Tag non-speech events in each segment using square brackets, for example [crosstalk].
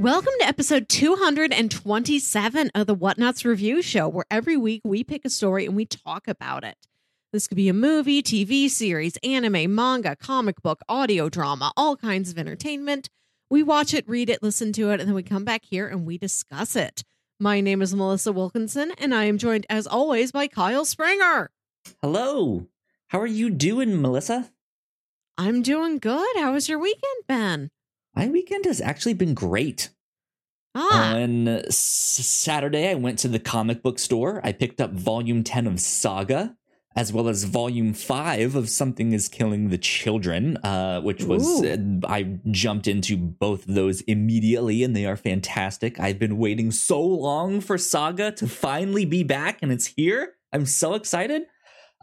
Welcome to episode 227 of the Whatnauts Review Show, where every week we pick a story and we talk about it. This could be a movie, TV series, anime, manga, comic book, audio drama, all kinds of entertainment. We watch it, read it, listen to it, and then we come back here and we discuss it. My name is Melissa Wilkinson, and I am joined, as always, by Kyle Springer. Hello. How are you doing, Melissa? I'm doing good. How was your weekend, Ben? My weekend has actually been great. Ah, On Saturday, I went to the comic book store. I picked up volume 10 of Saga, as well as volume 5 of Something is Killing the Children, uh, which was, uh, I jumped into both of those immediately, and they are fantastic. I've been waiting so long for Saga to finally be back, and it's here. I'm so excited.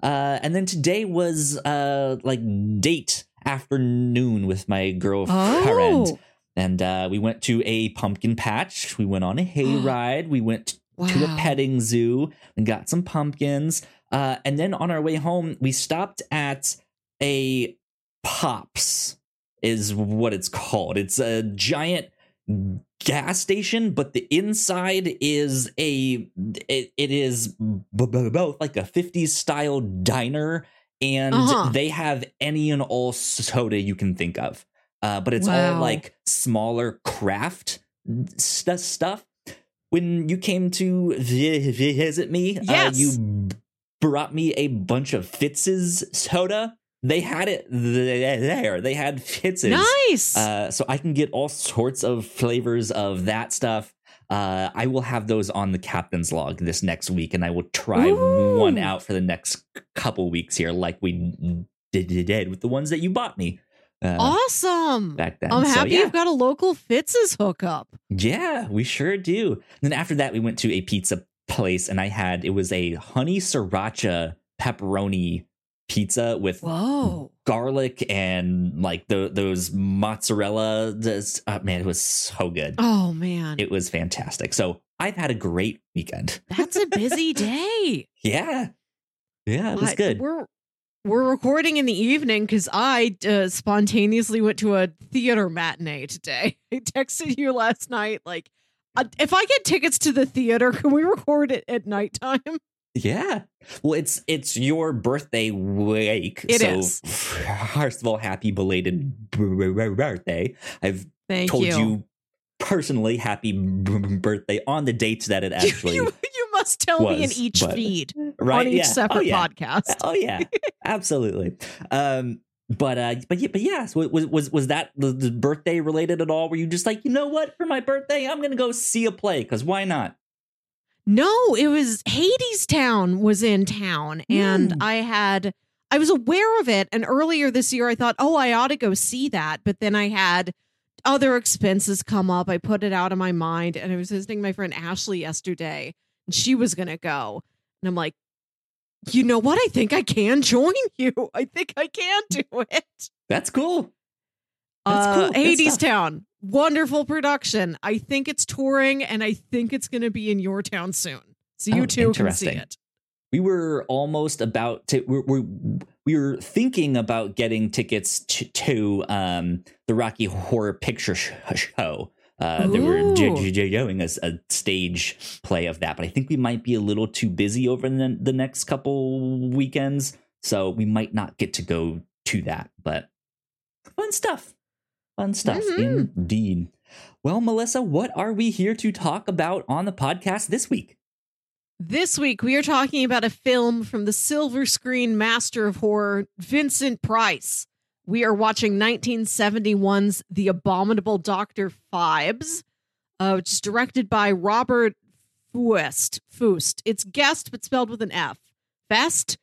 Uh, and then today was uh, like date afternoon with my girlfriend oh, and uh, we went to a pumpkin patch. We went on a hayride. We went [gasps] wow. to a petting zoo and got some pumpkins. Uh, and then on our way home, we stopped at a Pops, is what it's called. It's a giant gas station, but the inside is a it, it is b- b- both like a 50s style diner and Uh-huh. they have any and all soda you can think of. Uh, but it's Wow. all like smaller craft st- stuff. When you came to visit me, uh, Yes. you brought me a bunch of Fitz's soda. They had it there. They had Fitz's. Nice. Uh, so I can get all sorts of flavors of that stuff. Uh, I will have those on the captain's log this next week, and I will try Ooh. one out for the next couple weeks here, like we did, did with the ones that you bought me uh, awesome. back then. I'm So, happy yeah. you've got a local Fitz's hookup. Yeah, we sure do. then after that, we went to a pizza place, and I had it was a honey sriracha pepperoni pizza with Whoa. garlic and like the, those mozzarella. This, uh, man, it was so good. Oh man. It was fantastic. So I've had a great weekend. [laughs] That's a busy day. Yeah, yeah, it was I- good. We're we're recording in the evening because I uh, spontaneously went to a theater matinee today. [laughs] I texted you last night, like, uh, if I get tickets to the theater, can we record it at nighttime? Yeah. Well, it's it's your birthday week. It so is. [laughs] first of all, happy belated birthday. I've Thank told you. you. personally happy birthday on the dates that it [laughs] actually you, you must tell me in each but- feed [laughs] right on each yeah. separate oh, yeah. podcast. oh yeah absolutely um but uh but yeah but yeah so was was was that the, the birthday related at all were you just like you know what for my birthday i'm gonna go see a play because why not No, it was Hadestown was in town, and Hmm. I had I was aware of it. And earlier this year, I thought, oh, I ought to go see that. But then I had other expenses come up. I put it out of my mind, and I was visiting my friend Ashley yesterday, and she was going to go, and I'm like, you know what? I think I can join [laughs] you. I think I can do it. that's cool That's Uh, cool. Good Hades. Town, wonderful production. I think it's touring, and I think it's going to be in your town soon, so you Oh, too can see it. we were almost about to we're, we're we were thinking about getting tickets to, to um the rocky horror picture show uh they were j- j- doing a, a stage play of that but i think we might be a little too busy over the, the next couple weekends so we might not get to go to that but fun stuff fun stuff Mhm. indeed well melissa what are we here to talk about on the podcast this week This week, we are talking about a film from the silver screen master of horror, Vincent Price. We are watching 1971's The Abominable Dr. Phibes, uh, which is directed by Robert Fuest. Fust. It's guest, but spelled with an F. Fest?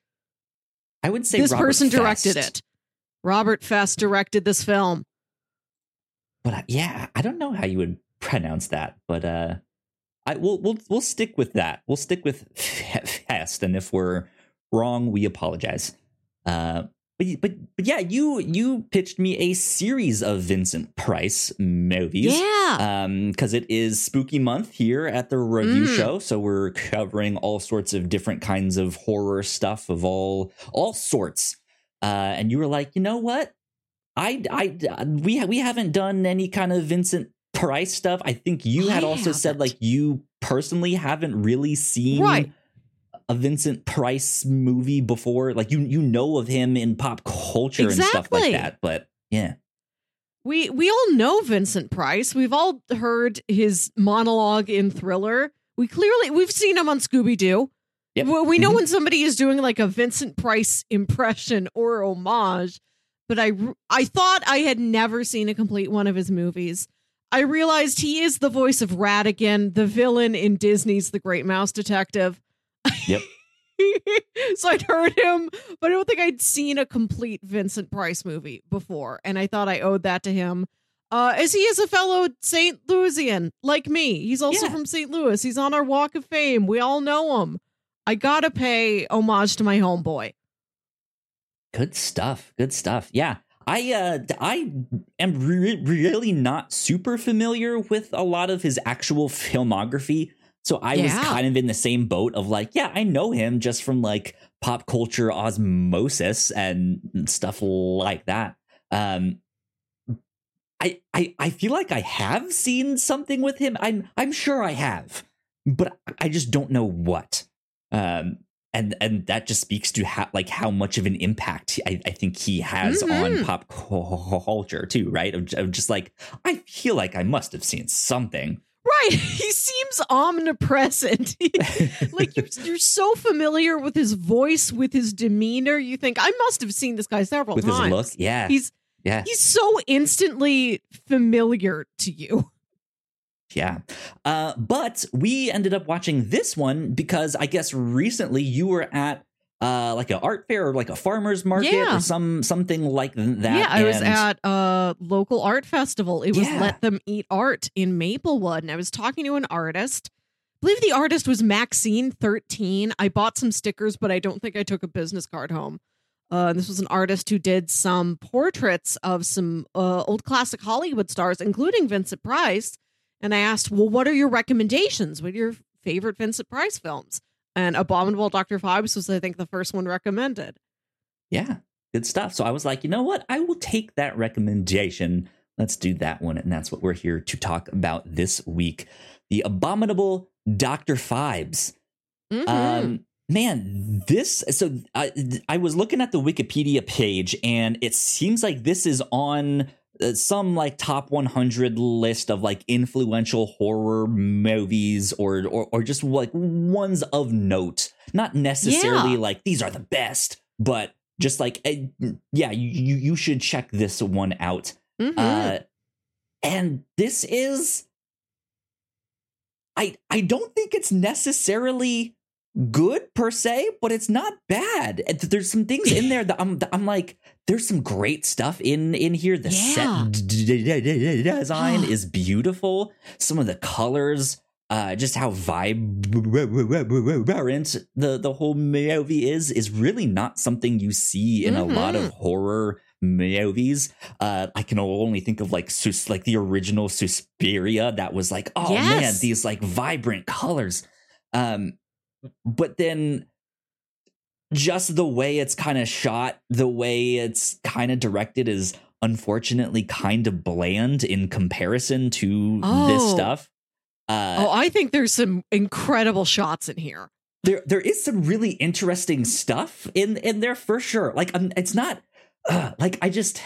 i would say This Robert person directed it. Robert Fest directed this film. But uh, yeah, I don't know how you would pronounce that, but uh, I we'll we'll we'll stick with that. We'll stick with [laughs] fest, and if we're wrong, we apologize. Uh, but but but yeah, you you pitched me a series of Vincent Price movies. Yeah. Um, because it is spooky month here at the review Mm. show, so we're covering all sorts of different kinds of horror stuff of all all sorts. uh, and you were like, you know what? I I we we haven't done any kind of Vincent Price stuff. I think you had I also said haven't. like you personally haven't really seen Right. a Vincent Price movie before. Like you you know of him in pop culture and stuff like that. But yeah, We we all know Vincent Price. We've all heard his monologue in Thriller. We clearly we've seen him on Scooby Doo. Yep. Well, we know Mhm. when somebody is doing like a Vincent Price impression or homage, but I I thought I had never seen a complete one of his movies. I realized he is the voice of Ratigan, the villain in Disney's The Great Mouse Detective. Yep. [laughs] so I'd heard him, but I don't think I'd seen a complete Vincent Price movie before, and I thought I owed that to him. Uh, as he is a fellow St. Louisian like me. He's also Yeah. from St. Louis. He's on our Walk of Fame. We all know him. I gotta pay homage to my homeboy. Good stuff. Good stuff. Yeah. I uh I am re- really not super familiar with a lot of his actual filmography. So I was kind of in the same boat of like, yeah, I know him just from like pop culture osmosis and stuff like that. Um I I I feel like I have seen something with him. I'm I'm sure I have, but I just don't know what. Um and and that just speaks to how like how much of an impact I, I think he has on Mhm. pop culture too, right? Of, of just like I feel like I must have seen something. Right. [laughs] He seems omnipresent. [laughs] like you're, you're so familiar with his voice, with his demeanor. You think I must have seen this guy several with his times. look. Yeah, He's yeah, he's so instantly familiar to you. Yeah. Uh, but we ended up watching this one because I guess recently you were at uh like an art fair or like a farmer's market Yeah. or some something like that. yeah, I was at a local art festival. It was Yeah. Let Them Eat Art in Maplewood, and I was talking to an artist. I believe the artist was Maxine thirteen. I bought some stickers, but I don't think I took a business card home. Uh, this was an artist who did some portraits of some uh, old classic Hollywood stars, including Vincent Price. And I asked, "Well, what are your recommendations? What are your favorite Vincent Price films?" And Abominable Dr. Phibes was, I think, the first one recommended. Yeah, good stuff. So I was like, you know what? I will take that recommendation. Let's do that one. And that's what we're here to talk about this week. The Abominable Dr. Phibes. Mhm. Um, man, this, so I, I was looking at the Wikipedia page and it seems like this is on uh, some like top 100 list of like influential horror movies or, or, or just like ones of note. Not necessarily Yeah. like these are the best, but just like, eh, yeah, you, you, should check this one out. Mhm. Uh, and this is, I I don't think it's necessarily good per se, but it's not bad. There's some things in there that I'm that I'm like, there's some great stuff in in here. The Yeah. set design [gasps] is beautiful. Some of the colors. Uh, just how vibrant the the whole movie is is really not something you see in a lot of horror movies. Uh, I can only think of like Sus- like the original Suspiria that was like, oh man, these like vibrant colors. Um, but then just the way it's kind of shot, the way it's kind of directed is unfortunately kind of bland in comparison to this Oh. stuff. Uh, oh, I think there's some incredible shots in here. there there is some really interesting stuff in in there for sure like um, it's not uh, like i just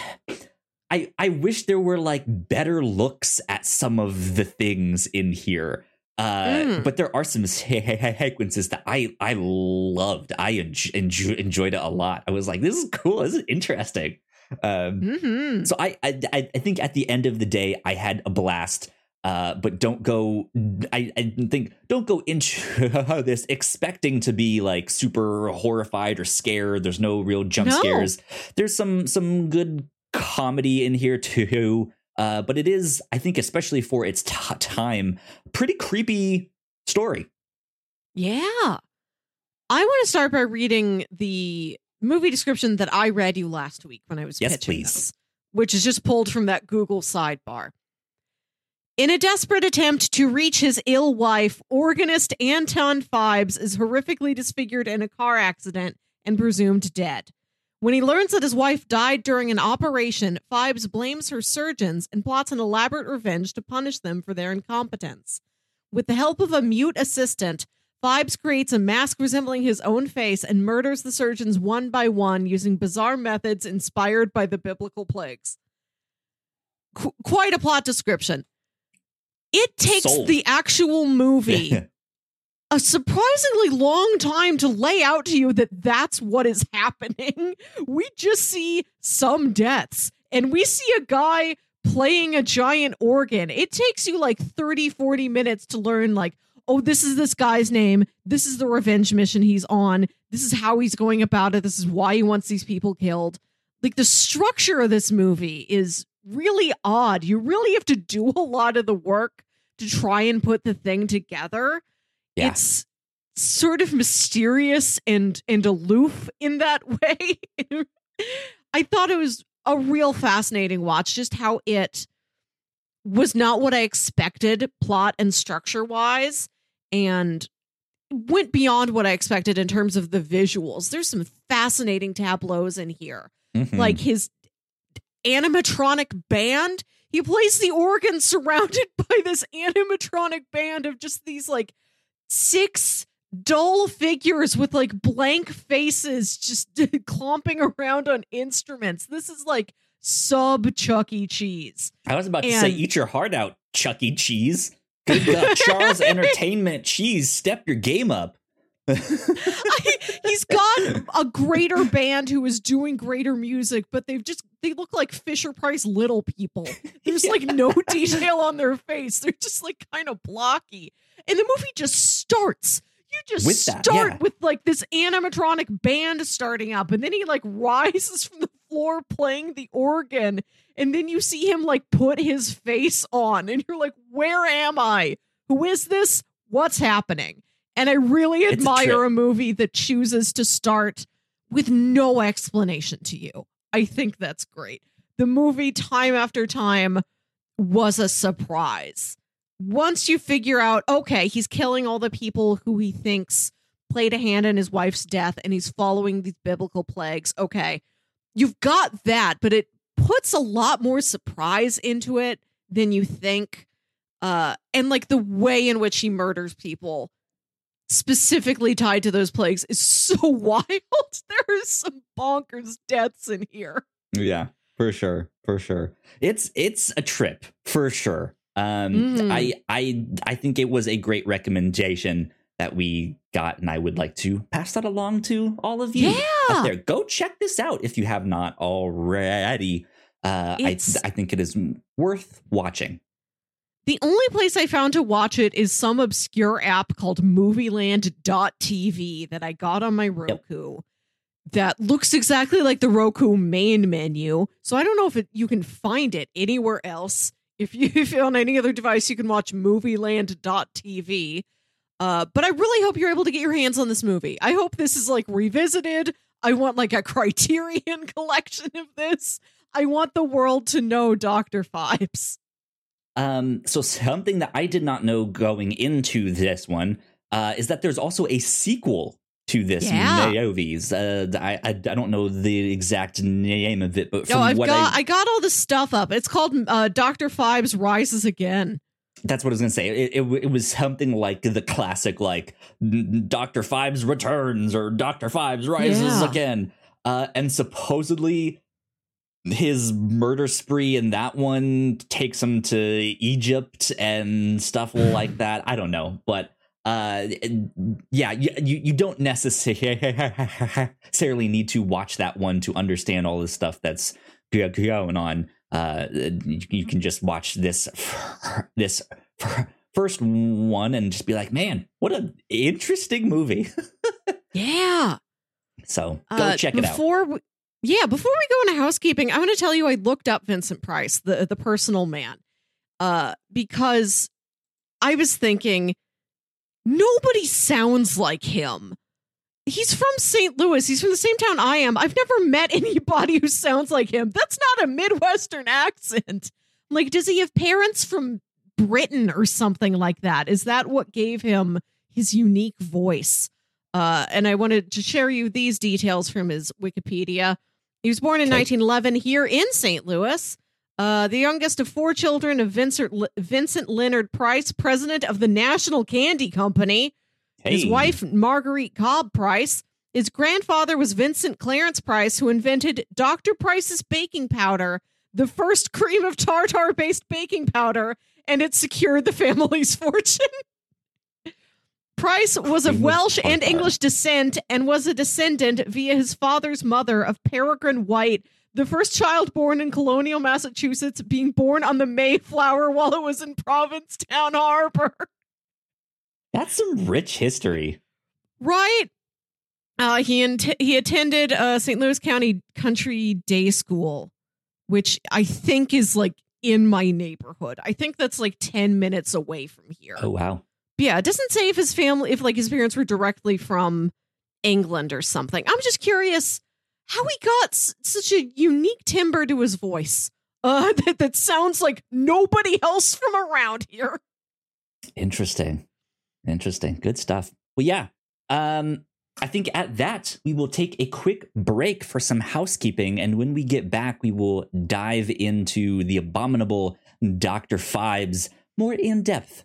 i i wish there were like better looks at some of the things in here uh Mm. but there are some [laughs] sequences that i i loved i enj- enj- enjoyed it a lot i was like this is cool this is interesting um hmm so I, I I I think at the end of the day I had a blast. Uh, but don't go. I, I think don't go into [laughs] this expecting to be like super horrified or scared. There's no real jump No. scares. There's some some good comedy in here too. Uh, but it is, I think, especially for its t- time, pretty creepy story. Yeah. I want to start by reading the movie description that I read you last week when I was Yes, pitching please. this, which is just pulled from that Google sidebar. In a desperate attempt to reach his ill wife, organist Anton Phibes is horrifically disfigured in a car accident and presumed dead. When he learns that his wife died during an operation, Phibes blames her surgeons and plots an elaborate revenge to punish them for their incompetence. With the help of a mute assistant, Phibes creates a mask resembling his own face and murders the surgeons one by one using bizarre methods inspired by the biblical plagues. Qu- quite a plot description. It takes Sold. the actual movie [laughs] a surprisingly long time to lay out to you that that's what is happening. [laughs] We just see some deaths and we see a guy playing a giant organ. It takes you like 30, 40 minutes to learn, like, oh, this is this guy's name. This is the revenge mission he's on. This is how he's going about it. This is why he wants these people killed. Like, the structure of this movie is really odd. You really have to do a lot of the work to try and put the thing together Yeah. it's sort of mysterious and and aloof in that [laughs] way. I thought it was a real fascinating watch, just how it was not what I expected plot and structure wise, and went beyond what I expected in terms of the visuals. There's some fascinating tableaus in here Mhm. like his animatronic band. He plays the organ [laughs] surrounded by this animatronic band of just these like six dull figures with like blank faces just [laughs] clomping around on instruments. This is like sub Chuck E. Cheese. I was about to say, eat your heart out, Chuck E. Cheese. Good God, [laughs] Charles Entertainment Cheese, step your game up. I, he's got a greater band who is doing greater music, but they've just they look like Fisher Price little people. There's [laughs] like no detail on their face. They're just like kind of blocky. And the movie just starts. You just With that, start yeah. with like this animatronic band starting up, and then he like rises from the floor playing the organ, and then you see him like put his face on, and you're like, Where am I? Who is this? What's happening? And I really It's a admire a movie that chooses to start with no explanation to you. I think that's great. The movie, time after time, was a surprise. Once you figure out, okay, he's killing all the people who he thinks played a hand in his wife's death and he's following these biblical plagues. Okay, you've got that, but it puts a lot more surprise into it than you think. Uh, and like the way in which he murders people specifically tied to those plagues is so [laughs] wild. There is some bonkers deaths in here. Yeah, for sure, for sure. It's it's a trip for sure. Um, Mhm. I I I think it was a great recommendation that we got, and I would like to pass that along to all of you Yeah. there. Go check this out if you have not already. Uh, I I think it is worth watching. The only place I found to watch it is some obscure app called movieland.tv that I got on my Roku that looks exactly like the Roku main menu. So I don't know if it, you can find it anywhere else. If you [laughs] if on any other device you can watch movieland.tv. Uh, but I really hope you're able to get your hands on this movie. I hope this is like revisited. I want like a [laughs] criterion collection of this. I want the world to know Dr. Phibes. Um, so something that I did not know going into this one uh, is that there's also a sequel to this Yeah. Uh, I, I I don't know the exact name of it, but from No, I've got I, I, got all the stuff up. It's called uh, Doctor Phibes Rises Again. that's what I was gonna say. It, it, it was something like the classic, like Doctor Phibes returns or Doctor Phibes rises Yeah. again. Uh, and supposedly his murder spree in that one takes him to Egypt and stuff [laughs] like that. I don't know, but uh, yeah, you you, don't necessarily need to watch that one to understand all the stuff that's going on. Uh, you, can just watch this this first one and just be like, man, what an interesting movie. [laughs] Yeah. so go Uh, check it out. before yeah, before we go into housekeeping, I want to tell you I looked up Vincent Price, the the personal man, uh, because I was thinking nobody sounds like him. He's from St. Louis. He's from the same town I am. I've never met [laughs] anybody who sounds like him. That's not a Midwestern accent. Like, does he have parents from Britain or something like that? Is that what gave him his unique voice? Uh, and I wanted to share you these details from his Wikipedia. He was born in Okay. 1911 here in St. Louis. Uh, the youngest of four children of Vincent, Vincent Leonard Price, president of the National Candy Company. His wife, Marguerite Cobb Price. His grandfather was Vincent Clarence Price, who invented Dr. Price's baking powder, the first cream of tartar based baking powder, and it secured the family's [laughs] fortune. Price was of Welsh and. English descent and was a descendant via his father's mother of Peregrine White, the first child born in colonial Massachusetts, being born on the Mayflower while it was in Provincetown Harbor. That's some rich history. Right. Uh, he int- he attended uh, St. Louis County Country Day School, which I think is like in my neighborhood. I think that's like ten minutes away from here. Oh wow. Yeah, it doesn't say if his family, if like his parents were directly from England or something. I'm just curious how he got s- such a unique timbre to his voice. Uh, [laughs] that, that sounds like nobody else from around here. Interesting. Interesting. Good stuff. Well, yeah. Um, I think at that, we will take a quick break for some housekeeping. And when we get back, we will dive into the abominable Dr. Phibes more in depth.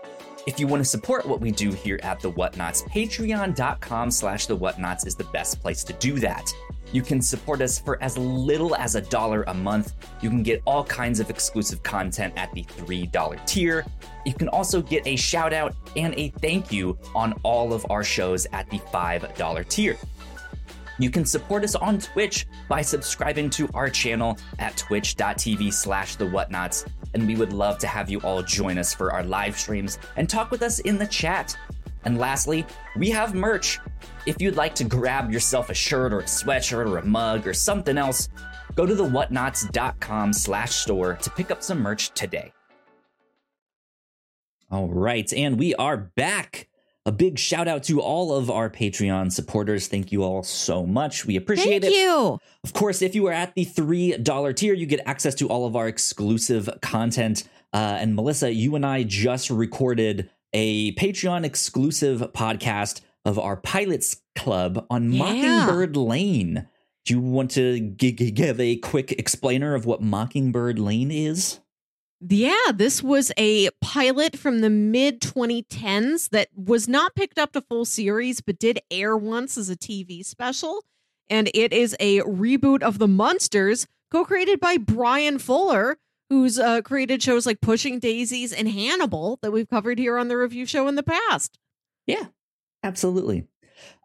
If you want to support what we do here at The Whatnauts, patreon.com slash The Whatnauts is the best place to do that. You can support us for as little as a dollar a month. You can get all kinds of exclusive content at the $3 tier. You can also get a shout out and a thank you on all of our shows at the $5 tier. You can support us on Twitch by subscribing to our channel at twitch.tv slash the whatnauts. And we would love to have you all join us for our live streams and talk with us in the chat. And lastly, we have merch. If you'd like to grab yourself a shirt or a sweatshirt or a mug or something else, go to the whatnauts.com slash store to pick up some merch today. All right, and we are back. A big shout out to all of our Patreon supporters. Thank you all so much. We appreciate Thank it. Thank you. Of course, if you are at the $3 tier, you get access to all of our exclusive content. Uh, and Melissa, you and I just recorded a Patreon exclusive podcast of our Pilots Club on Yeah. Mockingbird Lane. Do you want to g- give a quick explainer of what Mockingbird Lane is? Yeah, this was a pilot from the mid 2010s that was not picked up to full series, but did air once as a TV special. And it is a reboot of The Munsters, co created by Bryan Fuller, who's uh, created shows like Pushing Daisies and Hannibal that we've covered here on the review show in the past. Yeah, absolutely.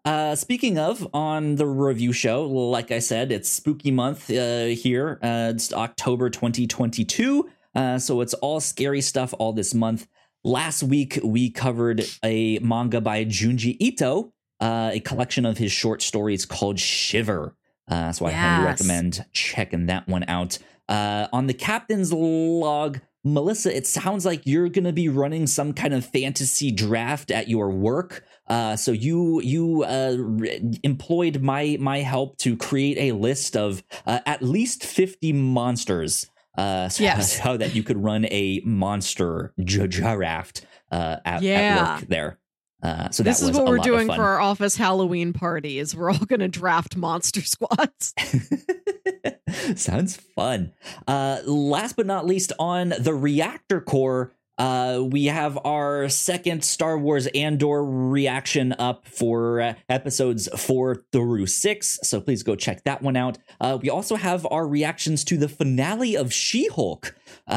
Uh, speaking of, on the review show, like I said, it's spooky month uh, here. Uh, it's October 2022. Uh, so it's all scary stuff all this month. Last week, we covered a manga by Junji Ito, uh, a collection of his short stories called Shiver. Uh, so I highly recommend checking that one out. Uh, on the captain's log, Melissa, it sounds like you're going to be running some kind of fantasy draft at your work. Uh, so you you uh, re- employed my my help to create a list of uh, at least fifty monsters. Uh, so, Yes. [laughs] so that you could run a monster j- draft uh, at, Yeah. at work there. Uh, so this is what we're doing for our office Halloween party is we're all going to draft monster [laughs] squads. [laughs] Sounds fun. Uh, last but not least, on the reactor core, uh, we have our second Star Wars Andor reaction up for uh, episodes four through six. So please go check that one out. Uh, we also have our reactions to the finale of She Hulk, uh,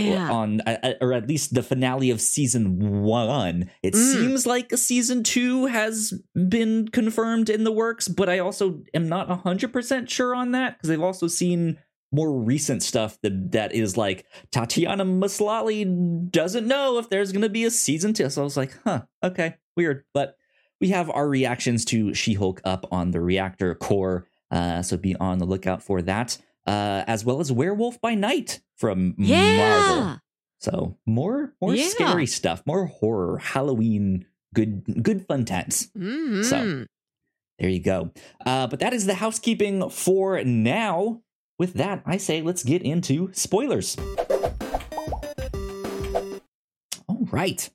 Yeah. on uh, or at least the finale of season one. It Mm. seems like season two has been confirmed in the works, but I also am not hundred percent sure on that because I've also seen more recent stuff that that is like Tatiana Maslany doesn't know if there's going to be a season two. So I was like, huh, okay, weird. But we have our reactions to She Hulk up on the Reactor Core, uh, so be on the lookout for that. uh, as well as Werewolf by Night from Yeah. Marvel. So more more Yeah. scary stuff, more horror, Halloween, good good fun times. Mhm. So- There you go. Uh, but that is the housekeeping for now. With that, I say let's get into spoilers. All right.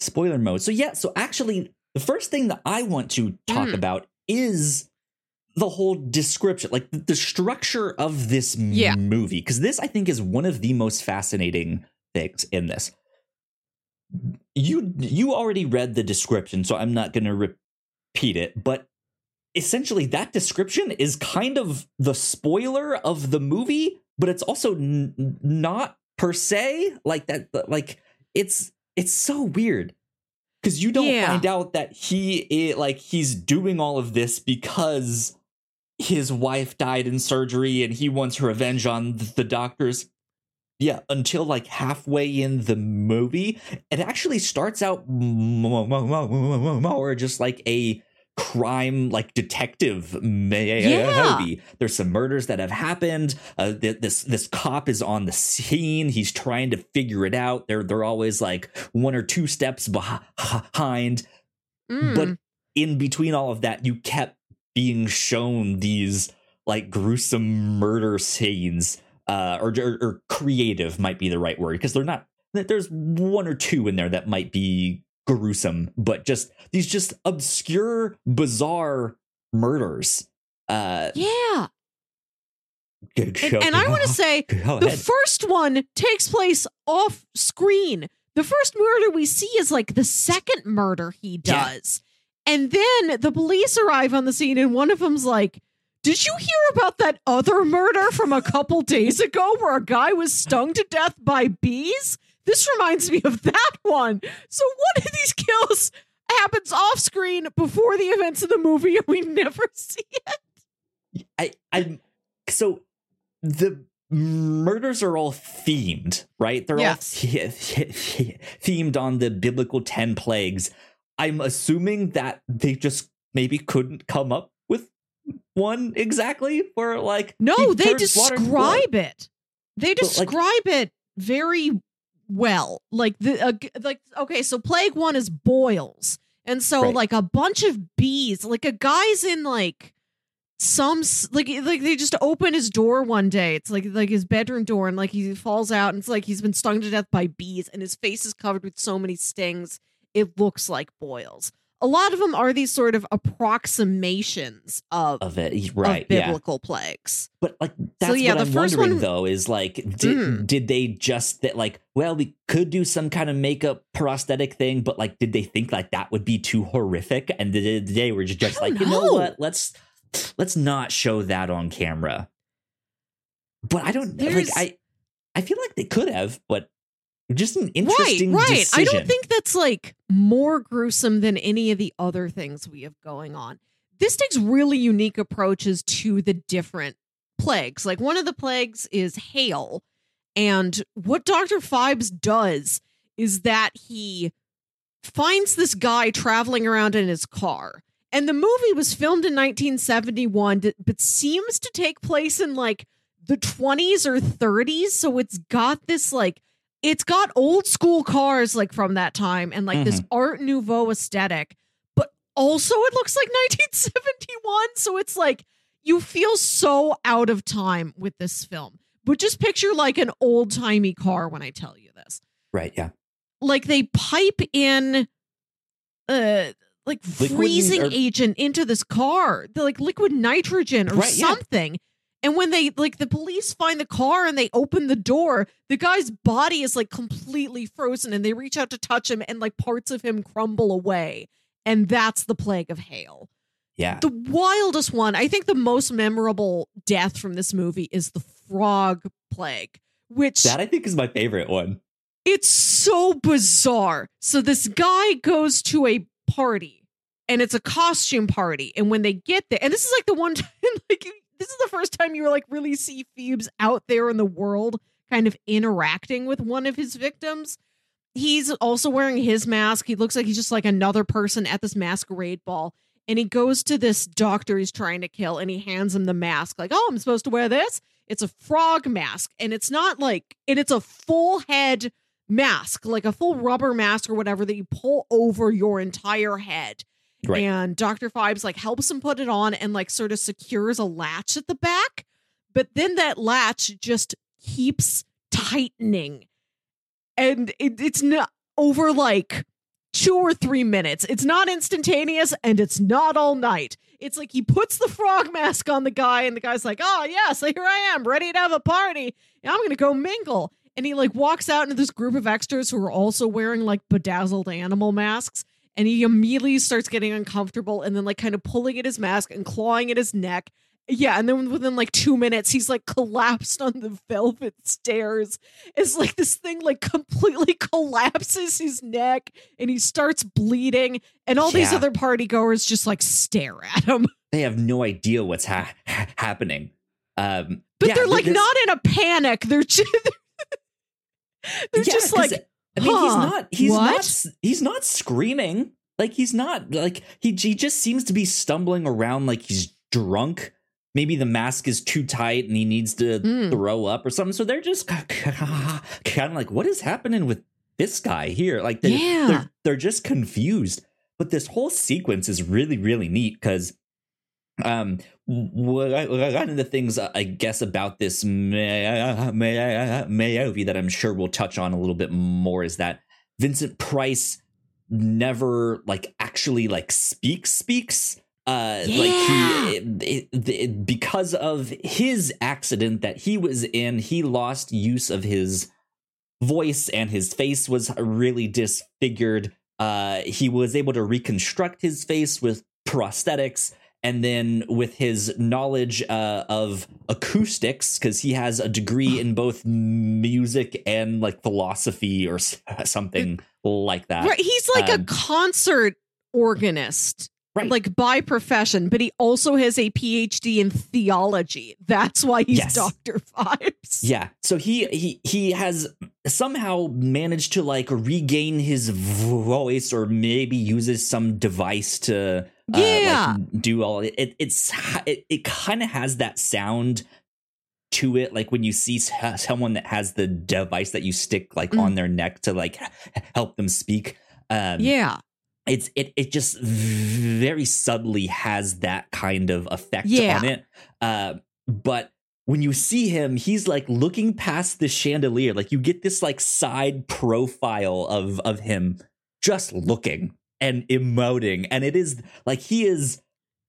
Spoiler mode. So, yeah, so actually, the first thing that I want to talk Mm. about is the whole description, like the, structure of this Yeah. movie. Because this, I think, is one of the most fascinating things in this. You you already read the description, so I'm not going to repeat it, but essentially that description is kind of the spoiler of the movie but it's also n- not per se like that like it's it's so weird because you don't Yeah. find out that he i- like he's doing all of this because his wife died in surgery and he wants revenge on the doctors yeah until like halfway in the movie it actually starts out more just like a crime like detective Yeah. movie there's some murders that have happened. Uh, th- this this cop is on the scene. He's trying to figure it out. They're they're always like one or two steps behind. Mm. but in between all of that you kept being shown these like gruesome murder scenes uh or, or, or creative might be the right word because they're not there's one or two in there that might be gruesome but just these just obscure bizarre murders uh yeah. good And, show. and I want to say [laughs] the first one takes place off screen. The first murder we see is like the second murder he Yeah. does. And then the police arrive on the scene, and one of them's like, Did you hear about that other murder from a couple days ago where a guy was stung to death by bees? This reminds me of that one. So one of these kills happens off screen before the events of the movie, and we never [laughs] see it. I I so the murders are all themed, right? They're Yes. all [laughs] themed on the biblical 10 plagues. I'm assuming that they just maybe couldn't come up with one exactly for like No, they turns water into blood. describe it. They But, like- describe it very well. Like the uh, like okay, so plague one is boils, and so Right. like a bunch of bees. Like a guy's in like some like like they just open his door one day. It's like like his bedroom door, and like he falls out, and it's like he's been stung to death by bees, and his face is covered with so many stings. It looks like boils. A lot of them are these sort of approximations of, of it, of right? yeah, biblical plagues. but like that's yeah, what the I'm first wondering one- though is like did Mm. did they just that like well we could do some kind of makeup prosthetic thing, but like did they think like that would be too horrific and they, they were just, just like you know know. what let's let's not show that on camera. But I don't There's- like I I feel like they could have, but just an interesting right, right. decision. I don't think that's like more gruesome than any of the other things we have going on. This takes really unique approaches to the different plagues. Like one of the plagues is hail, and what Dr. Phibes does is that he finds this guy traveling around in his car. And the movie was filmed in 1971, d- but seems to take place in like the 20s or 30s. So it's got this like, it's got old school cars like from that time and like this Art Nouveau aesthetic, but also it looks like [laughs] 1971. So it's like, you feel so out of time with this film. But just picture like an old timey car when I tell you this right, yeah. like they pipe in uh like Liquid freezing or- agent into this car the like liquid nitrogen or Right, yeah. And when they like the police find the car and they open the door the guy's body is like completely frozen and they reach out to touch him and like parts of him crumble away and that's the plague of hail Yeah. the wildest one i think the most memorable death from this movie is the frog plague which That I think is my favorite one. it's so bizarre. So this guy goes to a party and it's a costume party. And when they get there, and this is like the one [laughs] time, like this is the first time you like really see Phibes out there in the world kind of interacting with one of his victims. He's also wearing his mask. He looks like he's just like another person at this masquerade ball. And he goes to this doctor he's trying to kill and he hands him the mask, like, oh, I'm supposed to wear this. It's a frog mask, and it's not like, and it's a full head mask, like a full rubber mask or whatever that you pull over your entire head. Right. And Dr. Phibes like helps him put it on and like sort of secures a latch at the back. But then that latch just keeps tightening. And it, it's not over like two or three minutes. It's not instantaneous and it's not all night. It's like he puts the frog mask on the guy, and the guy's like, ah, Oh, yeah, so here I am, ready to have a party. I'm going to go mingle. And he like walks out into this group of extras who are also wearing like bedazzled animal masks. And he immediately starts getting uncomfortable and then like kind of pulling at his mask and clawing at his neck. Yeah, and then within like two minutes, he's like collapsed on the velvet stairs. It's like this thing like completely [laughs] collapses his neck and he starts bleeding. And all these other party goers just like stare at him. [laughs] They have no idea what's ha- ha- happening. Um, But yeah, they're like this- not in a panic. They're just [laughs] they're Yeah, just like I mean, he's not. He's what? not. He's not screaming. Like he's not. Like he. He just seems to be stumbling around like he's drunk. Maybe the mask is too tight and he needs to Mm. throw up or something. So they're just kind of like, what is happening with this guy here? Like, they're, Yeah. they're they're just confused. But this whole sequence is really really neat because um one one of the things uh, I guess about this ma- ma- movie that I'm sure we'll touch on a little bit more is that Vincent Price never like actually like speaks speaks uh Yeah. like he it, it- because of his accident that he was in he lost use of his voice and his face was really disfigured uh he was able to reconstruct his face with prosthetics and then with his knowledge uh, of acoustics because he has a degree in both music and like philosophy or something like that right. He's like a um, concert organist. Right Like by profession, but he also has a PhD in theology. That's why he's Yes. Dr. Phibes. Yeah. So he he he has somehow managed to like regain his voice or maybe uses some device to uh, Yeah. like, do all it, it it's it, it kind of has that sound to it like when you see someone that has the device that you stick like Mm. on their neck to like help them speak um Yeah. It's it it just very subtly has that kind of effect Yeah. on it. Uh, but when you see him, he's like looking past the chandelier. Like you get this like side profile of of him just looking and emoting, and it is like he is.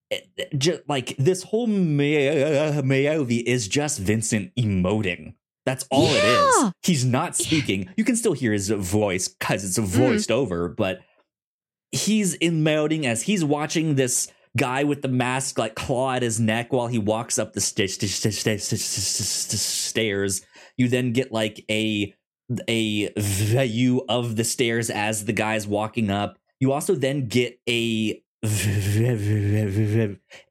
Eh, eh, just like this whole Ma- Mayovi is just Vincent emoting. That's all it Yeah. is. He's not speaking. You can still hear his voice because it's mm-hmm. voiced over, but he's emoting as he's watching this guy with the mask like claw at his neck while he walks up the sta- sta- sta- sta- sta- sta- sta- stairs. You then get like a a view of the stairs as the guy's walking up. You also then get a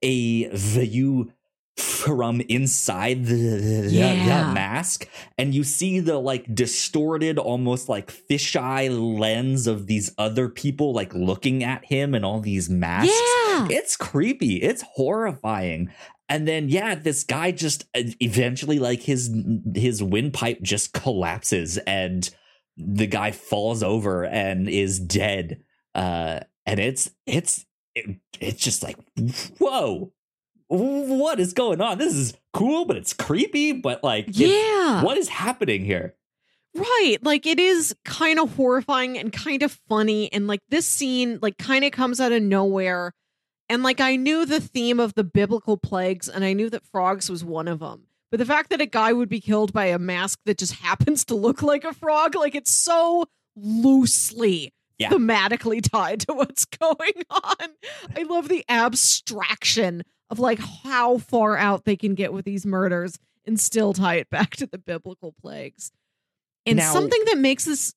a view from inside the, Yeah. the mask and you see the like distorted almost like fisheye lens of these other people like looking at him and all these masks. Yeah. it's creepy. It's horrifying. And then yeah this guy just uh, eventually like his his windpipe just collapses and the guy falls over and is dead. Uh and it's it's it, it's just like whoa what is going on this is cool but it's creepy but like Yeah. what is happening here Right. Like it is kind of horrifying and kind of funny. And like this scene, like kind of comes out of nowhere. And like I knew the theme of the biblical plagues and I knew that frogs was one of them. But the fact that a guy would be killed by a mask that just [laughs] happens to look like a frog, like it's so loosely Yeah. thematically tied to what's [laughs] going on. I love the abstraction of like how far out they can get with these murders and still tie it back to the biblical plagues. And Now- something that makes this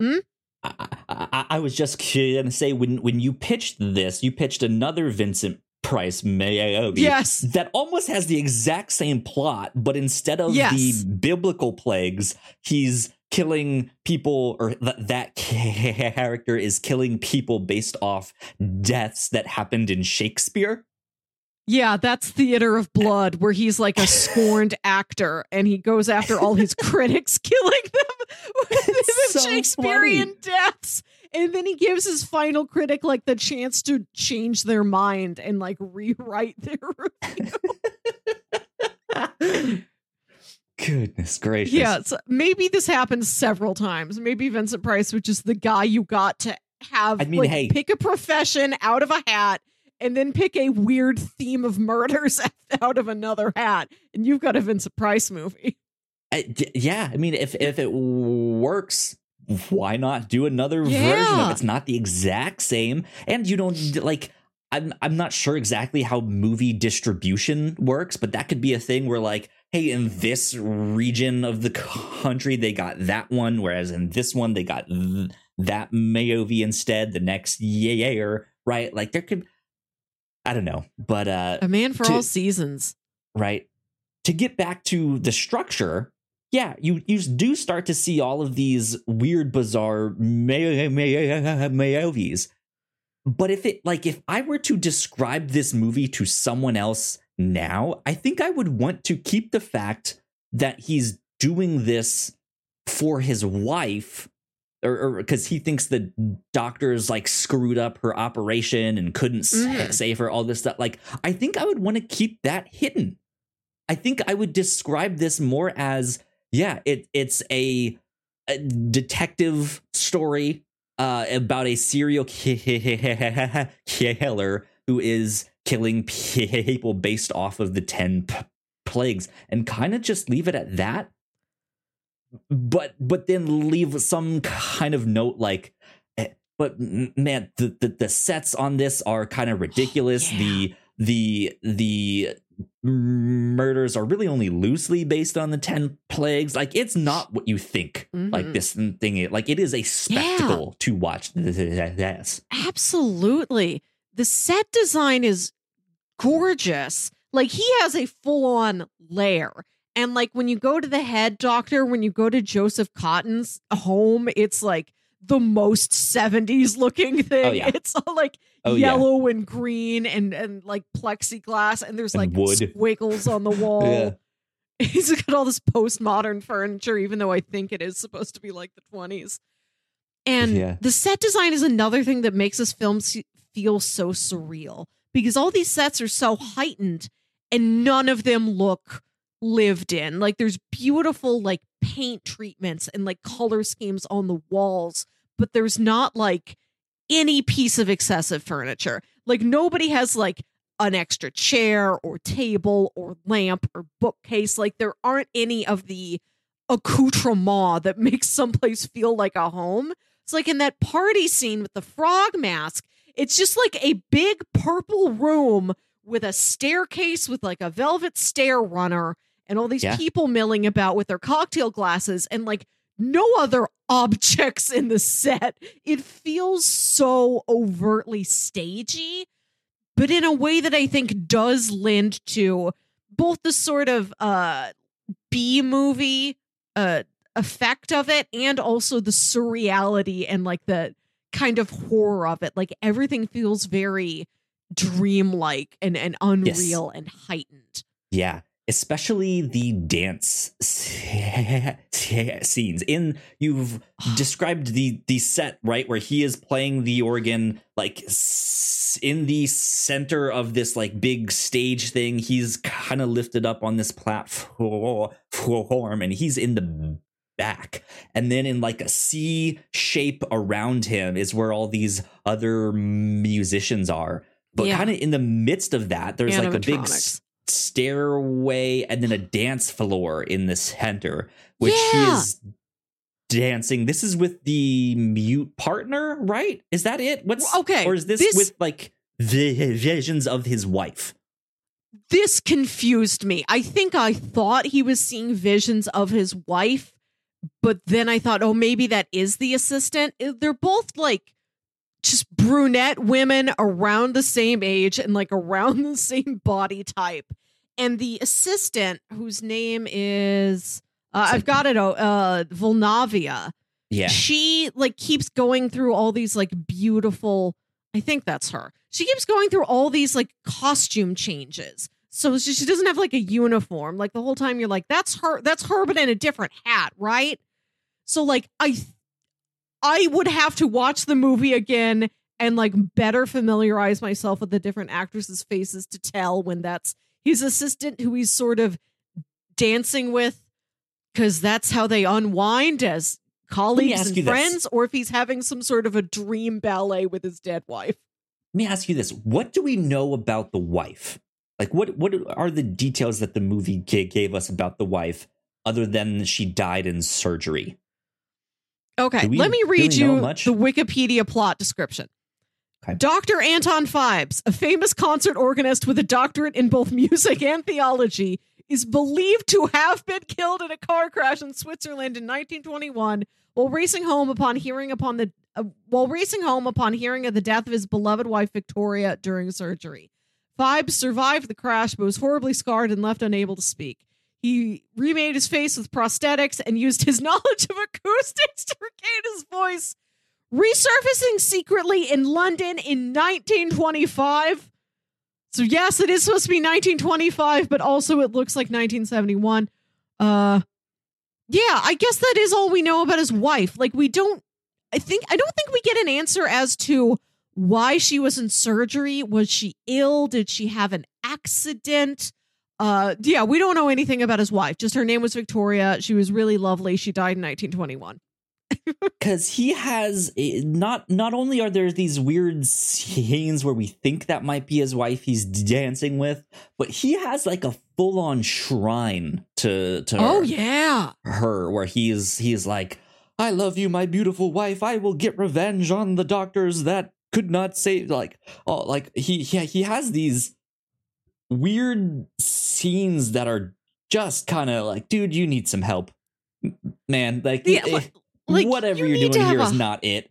hmm? I, I, I was just going to say when when you pitched this, you pitched another Vincent Price Mayovi. Oh, yes. that almost has the exact same plot, but instead of Yes. the biblical plagues, he's killing people, or th- that [laughs] character is killing people based off deaths that happened in Shakespeare. Yeah, that's Theater of Blood, where he's like a scorned [laughs] actor and he goes after all his critics, [laughs] killing them with so Shakespearean deaths. And then he gives his final critic like the chance to change their mind and like rewrite their [laughs] review. Goodness gracious. Yeah, so maybe this happens several times. Maybe Vincent Price which is the guy you got to have I mean, like, hey. pick a profession out of a hat and then pick a weird theme of murders [laughs] out of another hat, and you've got a Vincent Price movie. I- yeah, I mean, if if it works, why not do another version Yeah. of it? It's not the exact same, and you don't like. I'm I'm not sure exactly how movie distribution works, but that could be a thing where like, hey, in this region of the country they got that one, whereas in this one they got th- that movie instead. The next year, right? Like there could, I don't know, but uh, A man for To- all seasons. right? To get back to the structure, yeah, you you do start to see all of these weird, bizarre movies. But if it like if I were to describe this movie to someone else now, I think I would want to keep the fact that he's doing this for his wife or because he thinks the doctors like screwed up her operation and couldn't Mhm. save her all this stuff. Like i think i would want to keep that hidden. I think i would describe this more as yeah it it's a, a detective story uh, about a serial killer who is killing people based off of the 10 p- plagues. And kind of just leave it at that but but then leave some kind of note like eh, but man the the, the sets on this are kind of [sighs] ridiculous yeah. the the the murders are really only loosely based on the 10 plagues like it's not what you think like Mhm. this thing like it is a spectacle to watch this Absolutely. The set design is gorgeous. Like he has a full on lair. And like when you go to the head doctor, when you go to Joseph Cotten's home, it's like the most 70s looking oh, thing. Oh, yeah. [laughs] It's all like Oh, yeah. yellow and green and and like plexiglass and there's like And wood. [laughs] squiggles on the wall. Yeah. [laughs] He's got all this postmodern furniture, even though I think it is supposed to be like the 20s. And Yeah. the set design is another thing that makes this film feel so surreal because all these sets are so heightened and none of them look lived in. Like there's beautiful like paint treatments and like color schemes on the walls, but there's not like any piece of excessive furniture. Like nobody has like an extra chair or table or lamp or bookcase. Like there aren't any of the accoutrement that [laughs] makes someplace feel like a home. It's like in that party scene with the frog mask. It's just like a big purple room with a staircase with like a velvet stair runner and all these Yeah. people milling about with their cocktail glasses and like no other objects in the set. It feels so overtly stagey, but in a way that I think does lend to both the sort of uh B movie uh effect of it and also the surreality and like the kind of horror of it. Like everything feels very dreamlike and, and unreal and heightened. Yeah, especially the dance [laughs] scenes. In you've [sighs] described the the set right where he is playing the organ like in the center of this like big stage thing. He's kind of lifted up on this platform and he's in the back and then in like a C shape around him is where all these other musicians are but Yeah. kind of in the midst of that there's like a big stairway and then a dance floor in the center which he Yeah. is dancing this is with the mute partner right is that it what's Okay, or is this, this- with like the visions of his wife this confused me. I think I thought he was seeing visions of his wife, but then I thought, oh, maybe that is the assistant. They're both like just brunette women around the same age and like around [laughs] the same body type. And the assistant, whose name is, uh, I've got it, uh, Vulnavia yeah she like keeps going through all these like beautiful i think that's her she keeps going through all these like costume changes. So she, she doesn't have like a uniform. Like the whole time you're like, that's her, that's her, but in a different hat, right? So like I I would have to watch the movie again and like better familiarize myself with the different actresses' faces to tell when that's his assistant who he's sort of dancing with because that's how they unwind as colleagues and you this. friends, or if he's having some sort of a dream ballet with his dead wife. Let me ask you this: What do we know about the wife? Like, what what are the details that the movie gave us about the wife, other than she died in surgery? Okay, let me read really you the Wikipedia plot description. Okay. Dr. Anton Phibes, a famous concert organist with a doctorate in both [laughs] music and theology, is believed to have been killed in a car crash in Switzerland in 1921 while racing home upon hearing upon the uh, while racing home upon hearing of the death of his beloved wife Victoria during surgery. Phibes survived the crash but was horribly scarred and left unable to speak. He remade his face with prosthetics and used his [laughs] knowledge of acoustics to regain his voice, resurfacing secretly in London in 1925. So yes, it is supposed to be 1925, but also it looks like 1971. Uh yeah, I guess that is all we know about his wife. Like we don't I think I don't think we get an answer as to why she was in surgery. Was she ill? Did she have an accident? Uh yeah, we don't know anything about his wife. Just her name was Victoria. She was really lovely. She died in 1921. because [laughs] he has a- not not only are there these weird scenes where we think that might be his wife he's dancing with but he has like a full-on shrine to to Oh yeah. her where he is he is like i love you my beautiful wife i will get revenge on the doctors that could not save like oh like he yeah he has these weird scenes that are just kind of like dude you need some help man like Yeah, eh, like- like, whatever you you're doing here have is not it.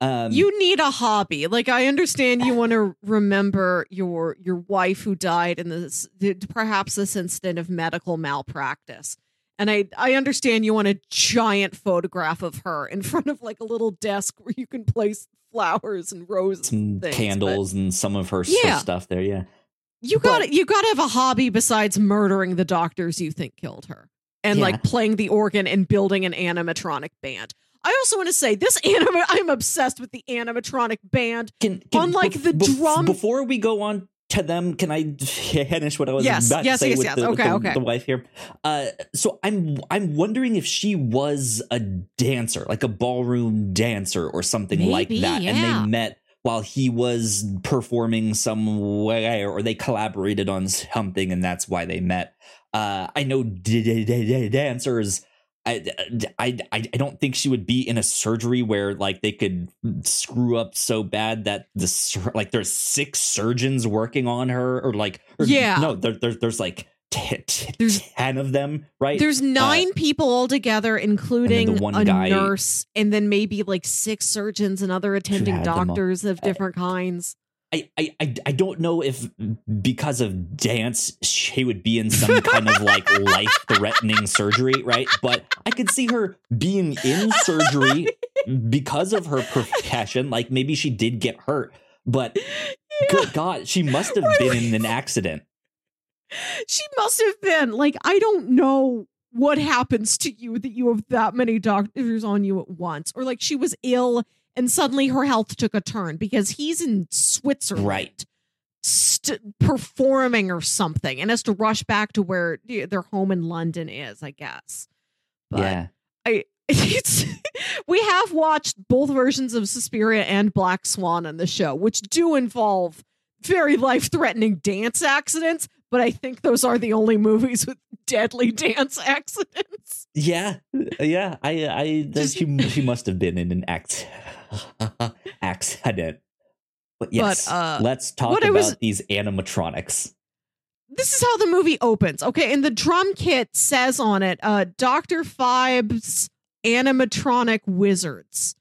Um, you need a hobby like i understand you [sighs] want to remember your your wife who died in this perhaps this incident of medical malpractice and i i understand you want a giant photograph of her in [laughs] front of like a little desk where you can place flowers and roses some and things, but candles and some of her Yeah. stuff there. Yeah, you got to you got to have a hobby besides murdering the doctors you think killed her and Yeah. like playing the organ and building an animatronic band I also want to say this [laughs] anime. I'm obsessed with the animatronic band. can, can Unlike the drum- Before we go on to them, can I [laughs] finish what I was Yes, about yes, to say yes, with, yes. the, with the- okay. the wife here? Uh, so I'm I'm wondering if she was a dancer, like a ballroom dancer or something like Maybe, that, and they met while he was performing some way, or they collaborated on something, and that's why they met. Uh, I know dancers. I, I, I I don't think she would be in a surgery where like they could screw up so bad that the like there's six surgeons working on her or like or, Yeah. no there, there, there's like t- [laughs] t- There's- 10 of them right There's nine people altogether, including one a guy- nurse, and then maybe like six surgeons and other attending had them all. doctors of Uh, different kinds. I, I I I don't know if because of dance she would be in some kind of like [laughs] life threatening surgery, right? But I could see her being in surgery because of her profession. Like maybe she did get hurt, but [laughs] good God, she must have been in an accident. [laughs] She must have been like, I don't know what happens to you that you have that many doctors on you at once, or like she was ill and suddenly her health took a turn because he's in Switzerland. Right. St- performing or something and has to rush back to where their home in London is, I guess. But yeah. I [laughs] it's we have watched both versions of Suspiria and Black Swan on the show, which do involve very life-threatening dance accidents, but I think those are the only movies with deadly dance [laughs] accidents. Yeah. Yeah. I I Just- she she must have been in an act [laughs] accident. But yes, uh, let's talk about was- these animatronics. This is how the movie opens. Okay, and the drum kit says on it, uh Dr. Phibes animatronic wizards.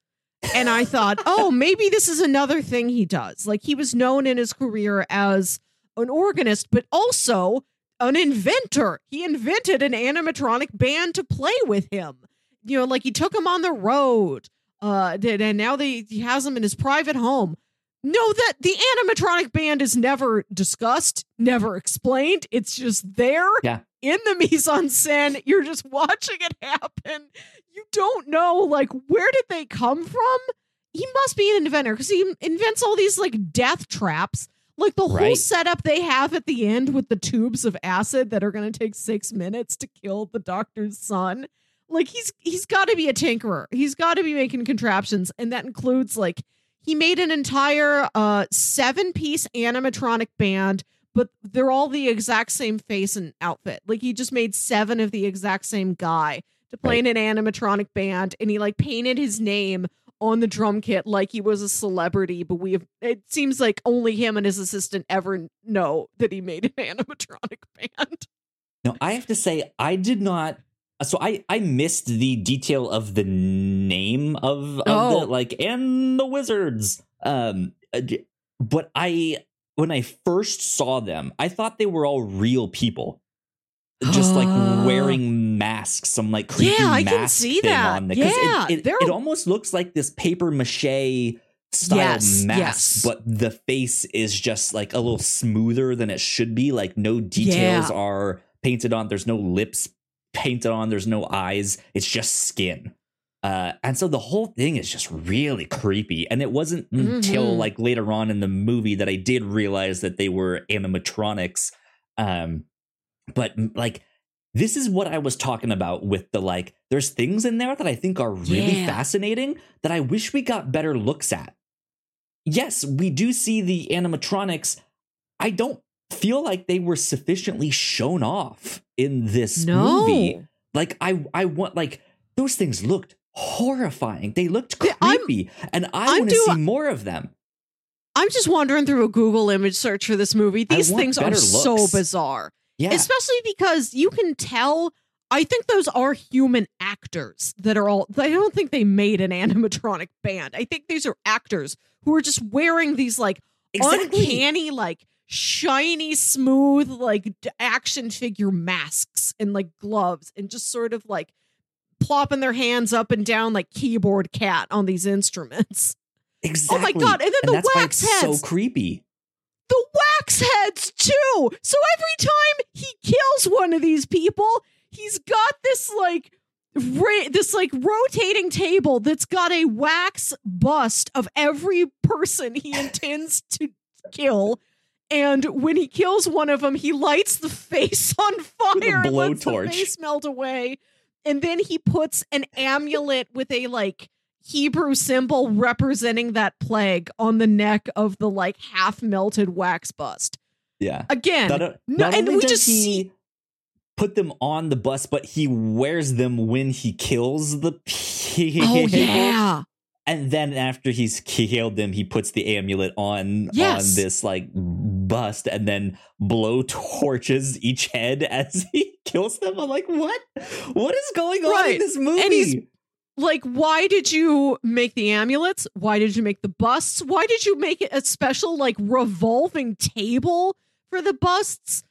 And I thought, oh, [laughs] maybe this is another thing he does. Like he was known in his career as an organist, but also an inventor. He invented an animatronic band to play with him. You know, like he took him on the road. Uh, and now they, he has him in his private home. No, that the animatronic band is never discussed, never explained. It's just there Yeah. in the [laughs] mise en scène. You're just watching it happen. You don't know, like, where did they come from? He must be an inventor because he invents all these, like, death traps. Like, the whole Right. setup they have at the end with the tubes of acid that are going to take six minutes to kill the doctor's son. Like, he's he's got to be a tinkerer. He's got to be making contraptions. And that includes, like, he made an entire uh seven piece animatronic band but they're all the exact same face and outfit like he just made seven of the exact same guy to play in an animatronic band and he like painted his name on the drum kit like he was a celebrity but we have it seems like only him and his assistant ever know that he made an [laughs] animatronic band Now, I have to say, I did not. So I I missed the detail of the name of, of Oh. the like and the wizards. Um, uh, but I when I first saw them, I thought they were all real people, just like Ah. wearing masks, some like creepy Yeah, I can see that. on. 'Cause Yeah, it, it, it almost looks like this paper mache style Yes, mask, yes. but the face is just like a little smoother than it should be. Like no details Yeah. are painted on. There's no lips painted on. There's no eyes. It's just skin. Uh, and so the whole thing is just really creepy. And it wasn't until Mhm. like later on in the movie that I did realize that they were animatronics. Um, but like this is what I was talking about with the like, there's things in there that I think are really Yeah. fascinating that I wish we got better looks at. Yes, we do see the animatronics. I don't feel like they were sufficiently shown off in this no movie. Like I I want like those things looked horrifying. They looked Yeah, I'm- creepy. and I want to see more of them. i'm just wandering through a google image search for this movie these things are better so bizarre Yeah. especially because you can tell i think those are human actors that are all i don't think they made an [laughs] animatronic band i think these are actors who are just wearing these like uncanny like shiny smooth like action figure masks and like gloves and just sort of like plopping their hands up and down like keyboard cat on these instruments Exactly. [laughs] Oh my god, and then the that's why wax heads. so creepy. the heads too. So every time he kills one of these people, he's got this like ra- this like rotating table that's got a wax bust of every person he intends to kill. And when he kills one of them, he lights the face [laughs] on fire, and lets the blowtorch. face melt away, and then he puts an amulet with a like Hebrew symbol representing that plague on the neck of the like half melted wax bust. Yeah. Again, Not, no, not and we just he see put them on the bus, but he wears them when he kills the people. [laughs] Oh yeah. And then after he's killed them, he puts the amulet on Yes. on this like bust and then blow torches each head [laughs] as he kills them. I'm like, what? What is going on Right. in this movie? Like, why did you make the amulets? Why did you make the busts? Why did you make it a special like revolving table for the busts?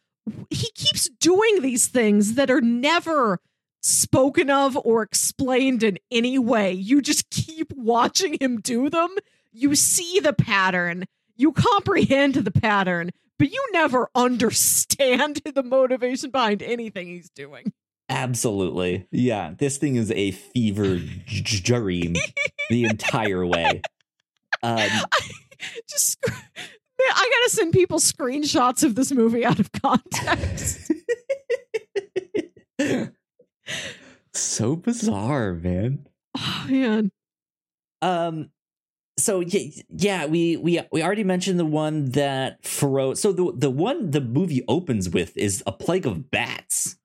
He keeps doing these things that are never spoken of or explained in any way. You just keep watching him do them. You see the pattern, you comprehend the pattern, but you never understand [laughs] the motivation behind anything he's doing. Absolutely. Yeah, this thing is a fever [laughs] dream the entire way. Um, [laughs] Just, man, I gotta send people screenshots of this movie out of context. [laughs] so bizarre, man. oh man, Um so yeah, yeah, we we we already mentioned the one that Faro. So the the one the movie opens with is a plague of bats.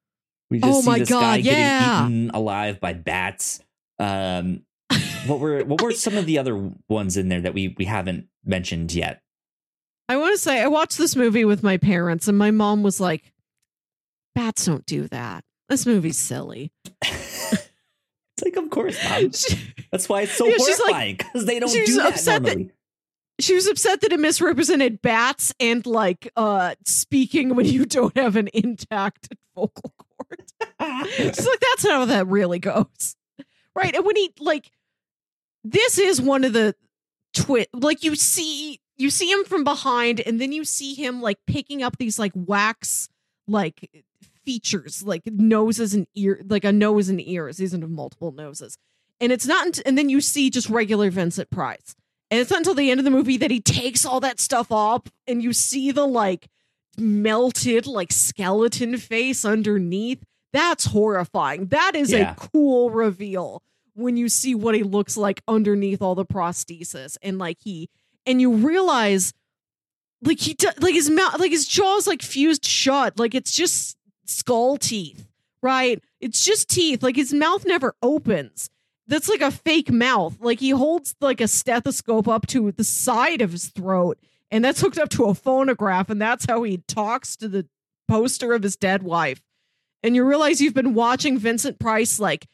We just Oh see my this God, guy yeah. getting eaten alive by bats. Um, [laughs] what were what were some of the other ones in there that we we haven't mentioned yet? I want to say I watched this movie with my parents, and my mom was like, "Bats don't do that. This movie's silly." it's like, of course, mom. [laughs] She, That's why it's so Yeah, horrifying because they don't do that upset that- normally. she was upset that it misrepresented bats and like uh speaking when you don't have an intact [laughs] vocal [laughs] cord. She's like, that's how that really goes. Right. And when he like this is one of the twit like you see you see him from behind and then you see him like picking up these like wax like features like noses and ear like a nose and ears these are multiple noses and it's not unt- and then you see just regular vincent price and it's not until the end of the movie that he takes all that stuff off and you see the like melted like skeleton face underneath. That's horrifying. That is Yeah. a cool reveal when you see what he looks like underneath all the prosthesis and like he and you realize like he like his mouth like his jaw's like fused shut. Like it's just skull teeth right? It's just teeth. Like his mouth never opens. That's like a fake mouth. Like he holds like a stethoscope up to the side of his throat and that's hooked up to a phonograph and that's how he talks to the poster of his dead wife and you realize you've been watching Vincent Price like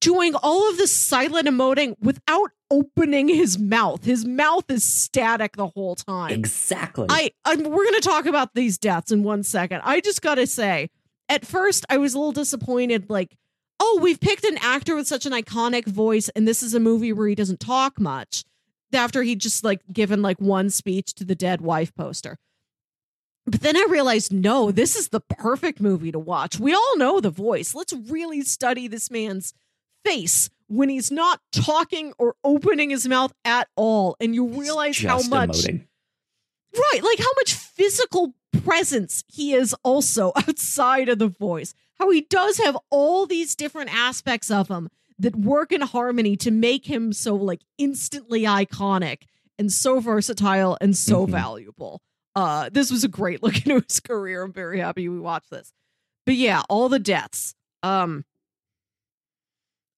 doing all of this silent emoting without opening his mouth. His mouth is static the whole time. Exactly. I, I we're going to talk about these deaths in one second. I just got to say, at first I was a little disappointed like oh, we've picked an actor with such an iconic voice and this is a movie where he doesn't talk much. After he just like given like one speech to the dead wife poster. But then I realized, no, this is the perfect movie to watch. We all know the voice. Let's really study this man's face when he's not talking or opening his mouth at all. And you realize how much, emoting. right, like how much physical presence he is also [laughs] outside of the voice. How he does have all these different aspects of him that work in harmony to make him so like instantly iconic and so versatile and so Mhm. valuable. Uh, this was a great [laughs] look into his career. I'm very happy we watched this. But yeah, all the deaths. Um,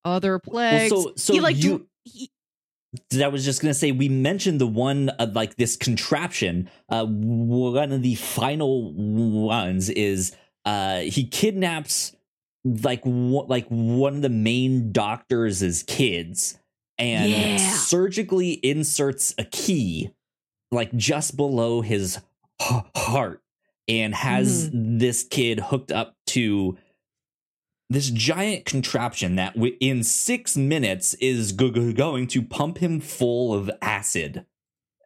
other plagues. so- so he like you- dr- he, I was just gonna say we mentioned the one uh, like this contraption. Uh, one of the final ones is uh he kidnaps like one, like one of the main doctors' is kids and Yeah. surgically inserts a key like just below his h- heart and has mm-hmm. this kid hooked up to this giant contraption that wi- in six minutes is go- go- going to pump him full of acid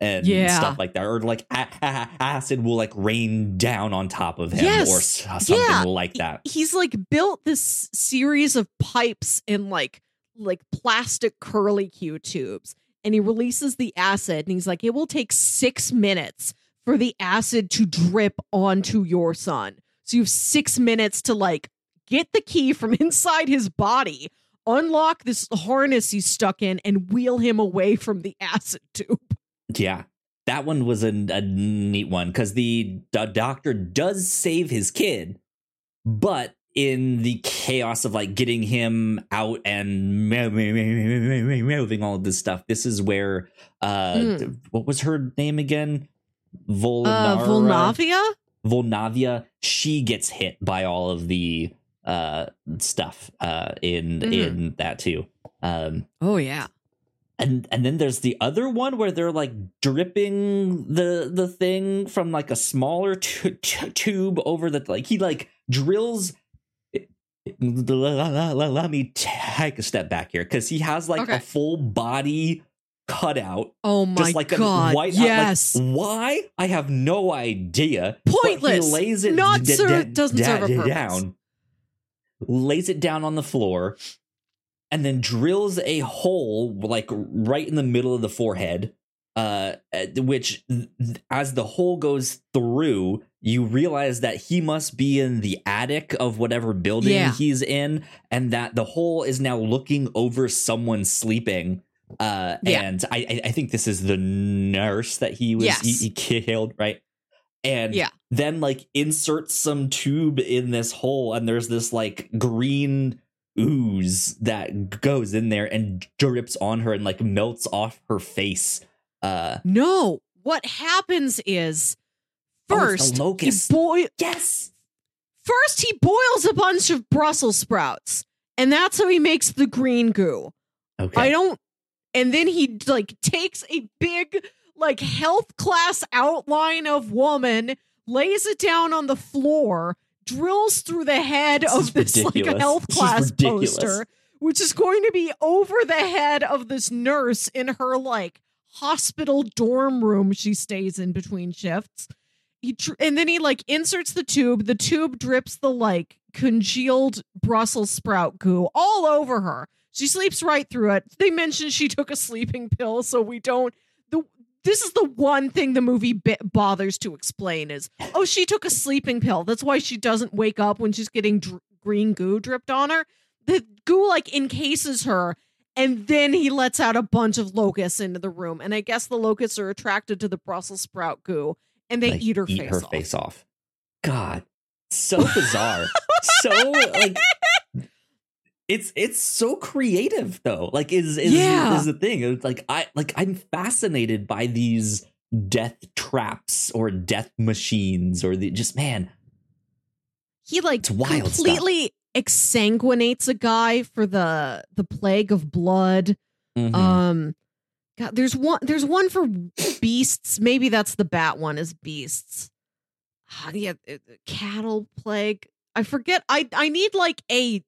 and Yeah. stuff like that or like a- a- acid will like rain down on top of him Yes. or something Yeah. like that he's like built this series of pipes in like like plastic curly Q tubes and he releases the acid and he's like it will take 6 minutes for the acid to drip onto your son. So you have 6 minutes to like get the key from [laughs] inside his body, unlock this harness he's stuck in and wheel him away from the acid tube. Yeah. That one was a, a neat one because the, the doctor does save his kid, but in the chaos of like getting him out and mo- mo- mo- mo- mo- moving all of this stuff, this is where uh Mm. what was her name again? Uh Vulnavia? Vulnavia. She gets hit by all of the uh stuff uh in Mhm. in that too. Um Oh yeah. And and then there's the other one where they're like dripping the the thing from like a smaller tu- tu- tube over the like he like drills let me take a step back here because he has like Okay. a full body cutout Oh my just like god. a white out- like, yes. why i have no idea Pointless. he lays it Not d- ser- d- doesn't d- serve a purpose. down lays it down on the floor and then drills a hole like right in the middle of the forehead uh which as the hole goes through you realize that he must be in the attic of whatever building Yeah. he's in and that the hole is now looking over someone sleeping uh Yeah. and I, I think this is the nurse that he was Yes. he, he killed right and Yeah. then like inserts some tube in this hole and there's this like green ooze that goes in there and drips on her and like melts off her face uh No, what happens is Oh, first locust. he boil yes first he boils a bunch of Brussels sprouts, and that's how he makes the green goo. okay I don't, and then he like takes a big like health class outline of woman, lays it down on the floor, drills through the head This of this like ridiculous. health class poster, which is going to be over the head of this nurse in her like hospital dorm room she stays in between shifts. He tr- and then he like inserts the tube. The tube drips the like congealed Brussels sprout goo all over her. She sleeps right through it. They mention she took a sleeping pill, so we don't. This is the one thing the movie bothers to explain is oh she took a sleeping pill. That's why she doesn't wake up when she's getting dr- green goo dripped on her. The goo like encases her, and then he lets out a bunch of locusts into the room. And I guess the locusts are attracted to the Brussels sprout goo, and they Like, eat her eat face her off. face off. God, so bizarre. so like it's it's so creative though. Like is is Yeah. is the thing. It's like I like I'm fascinated by these death traps or death machines or the just man. he like wild stuff. completely exsanguinates a guy for the the plague of blood. Mhm. Um, God, there's one. There's one for beasts. Maybe that's the bat one. Is beasts? Ah, yeah, uh, cattle plague. I forget. I I need like a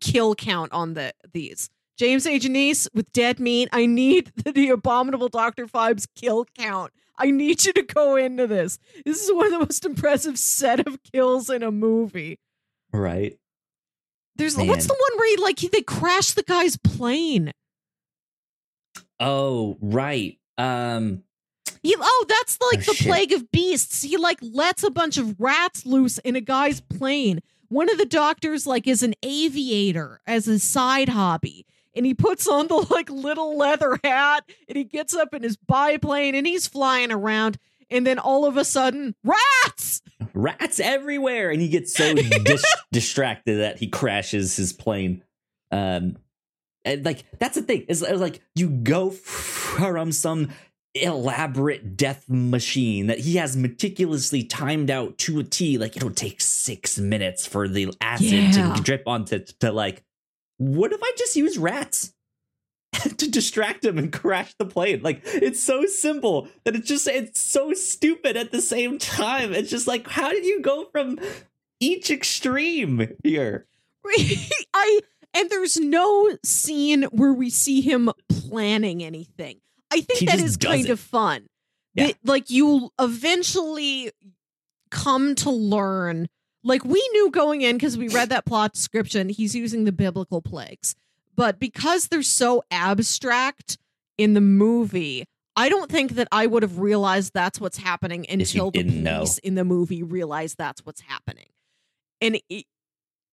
kill count on the these. James A. Janisse with dead meat. I need the, [laughs] the abominable Doctor Phibes kill count. I need you to go into this. This is one of the most impressive set of kills in a movie. right. There's Man. what's the one where he like he, they crash the guy's plane. Oh, right. Um He oh, that's like Oh, the shit. plague of beasts. He like lets a bunch of rats loose in a guy's plane. One of the doctors like is an aviator as a side hobby. And he puts on the like little leather hat and he gets up in his biplane and he's flying around. And then all of a sudden, rats! rats everywhere and he gets so [laughs] dis- distracted that he crashes his plane um and like that's the thing is like you go from some elaborate death machine that he has meticulously timed out to a T like it'll take 6 minutes for the acid Yeah. to drip onto to like what if I just use rats [laughs] to distract him and crash the plane. Like it's so simple that it's just it's so stupid at the same time. It's just like how did you go from each extreme here? [laughs] I and there's no scene where we see him planning anything. I think He that is kind it. of fun. Yeah. That, like you eventually come to learn. Like we knew going in because we read that plot description, he's using the biblical plagues. But because they're so abstract in the movie, I don't think that I would have realized that's what's happening until the didn't know. in the movie realize that's what's happening. And e-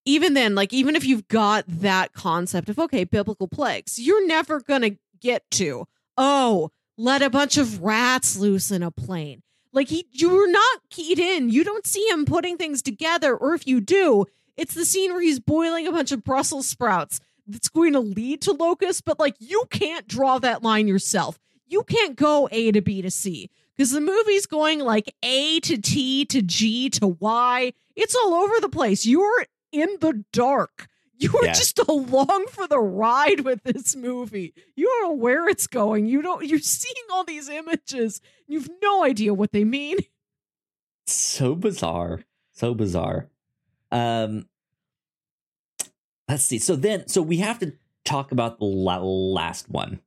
even then, like even if you've got that concept of okay, biblical plagues, you're never gonna get to oh, let a bunch of rats loose in a plane. Like he, you're not keyed in. You don't see him putting things together, or if you do, it's the scene where he's boiling a bunch of Brussels sprouts that's going to lead to locusts. But like you can't draw that line yourself. You can't go A to B to C because the movie's going like A to T to G to Y. It's all over the place. You're in the dark. You're Yeah. just [laughs] along for the ride with this movie. You don't know where it's going. You don't. You're seeing all these images. You've no idea what they mean. [laughs] So bizarre. So bizarre. Um let's see. So then so we have to talk about the last one.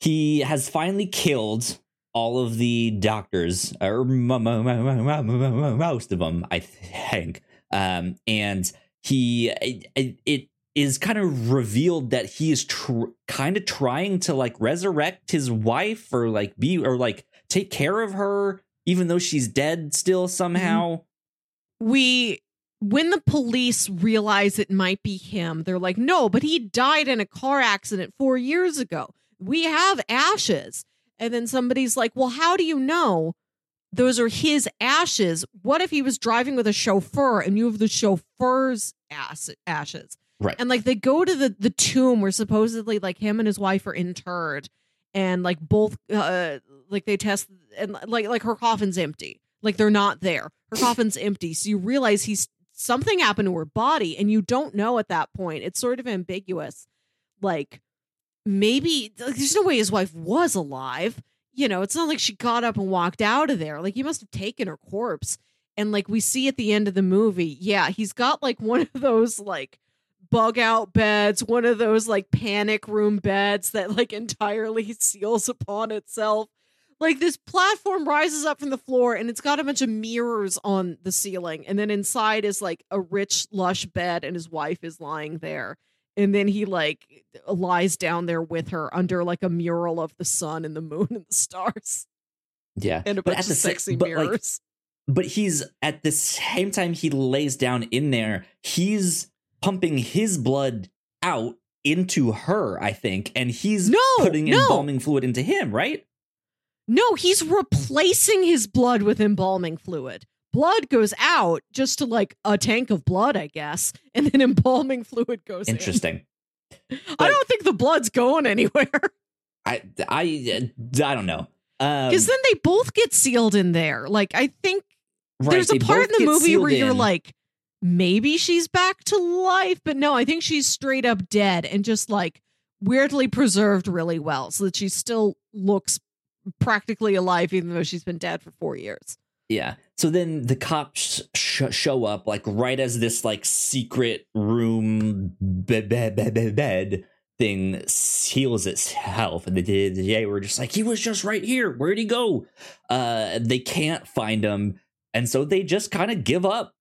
He has finally killed all of the doctors, or mo- mo- mo- mo- mo- mo- mo- most of them, I think. [laughs] Um, and he, it, it is kind of revealed that he is tr- kind of trying to like resurrect his wife, or like be, or like take care of her, even though she's dead still mm-hmm. somehow. We, when the police realize it might be him, they're like, no, but he died in a car accident four years ago. We have ashes. And then somebody's like, well, how do you know those are his ashes? What if he was driving with a chauffeur and you have the chauffeur's ass- ashes? Right. And like they go to the the tomb where supposedly like him and his wife are interred, and like both uh like they test and like like her coffin's empty, like they're not there. Her [clears throat] coffin's empty, so you realize he's something happened to her body, and you don't know at that point. It's sort of ambiguous, like maybe like, there's no way his wife was alive. You know, it's not like she got up and walked out of there. Like he must have taken her corpse. And like we see at the end of the movie, yeah, he's got like one of those like bug out beds, one of those like panic room beds that like entirely [laughs] seals upon itself. Like this platform rises up from the floor and it's got a bunch of mirrors on the ceiling. And then inside is like a rich, lush bed, and his wife is lying there. And then he like lies down there with her under like a mural of the sun and the moon and the stars Yeah. and a But bunch at of the sexy but, like, mirrors. but he's at the same time he lays down in there he's pumping his blood out into her i think and he's No, putting no. embalming fluid into him right No, he's replacing his blood with embalming fluid. Blood goes out just to like a tank of blood, I guess, [laughs] and then embalming fluid goes interesting in. I don't think the blood's going anywhere [laughs] i i i don't know um because then they both get sealed in there. Like I think right, there's a part in the movie where sealed you're like, maybe she's back to life, but no, I think she's straight up dead and just like weirdly preserved really well, so that she still looks practically alive, even though she's been dead for four years. Yeah. So then the cops sh- show up like right as this like secret room bed bed bed, bed, thing seals itself, and did. They were just like he was just right here. Where'd he go? Uh, they can't find him, and so they just kind of give up.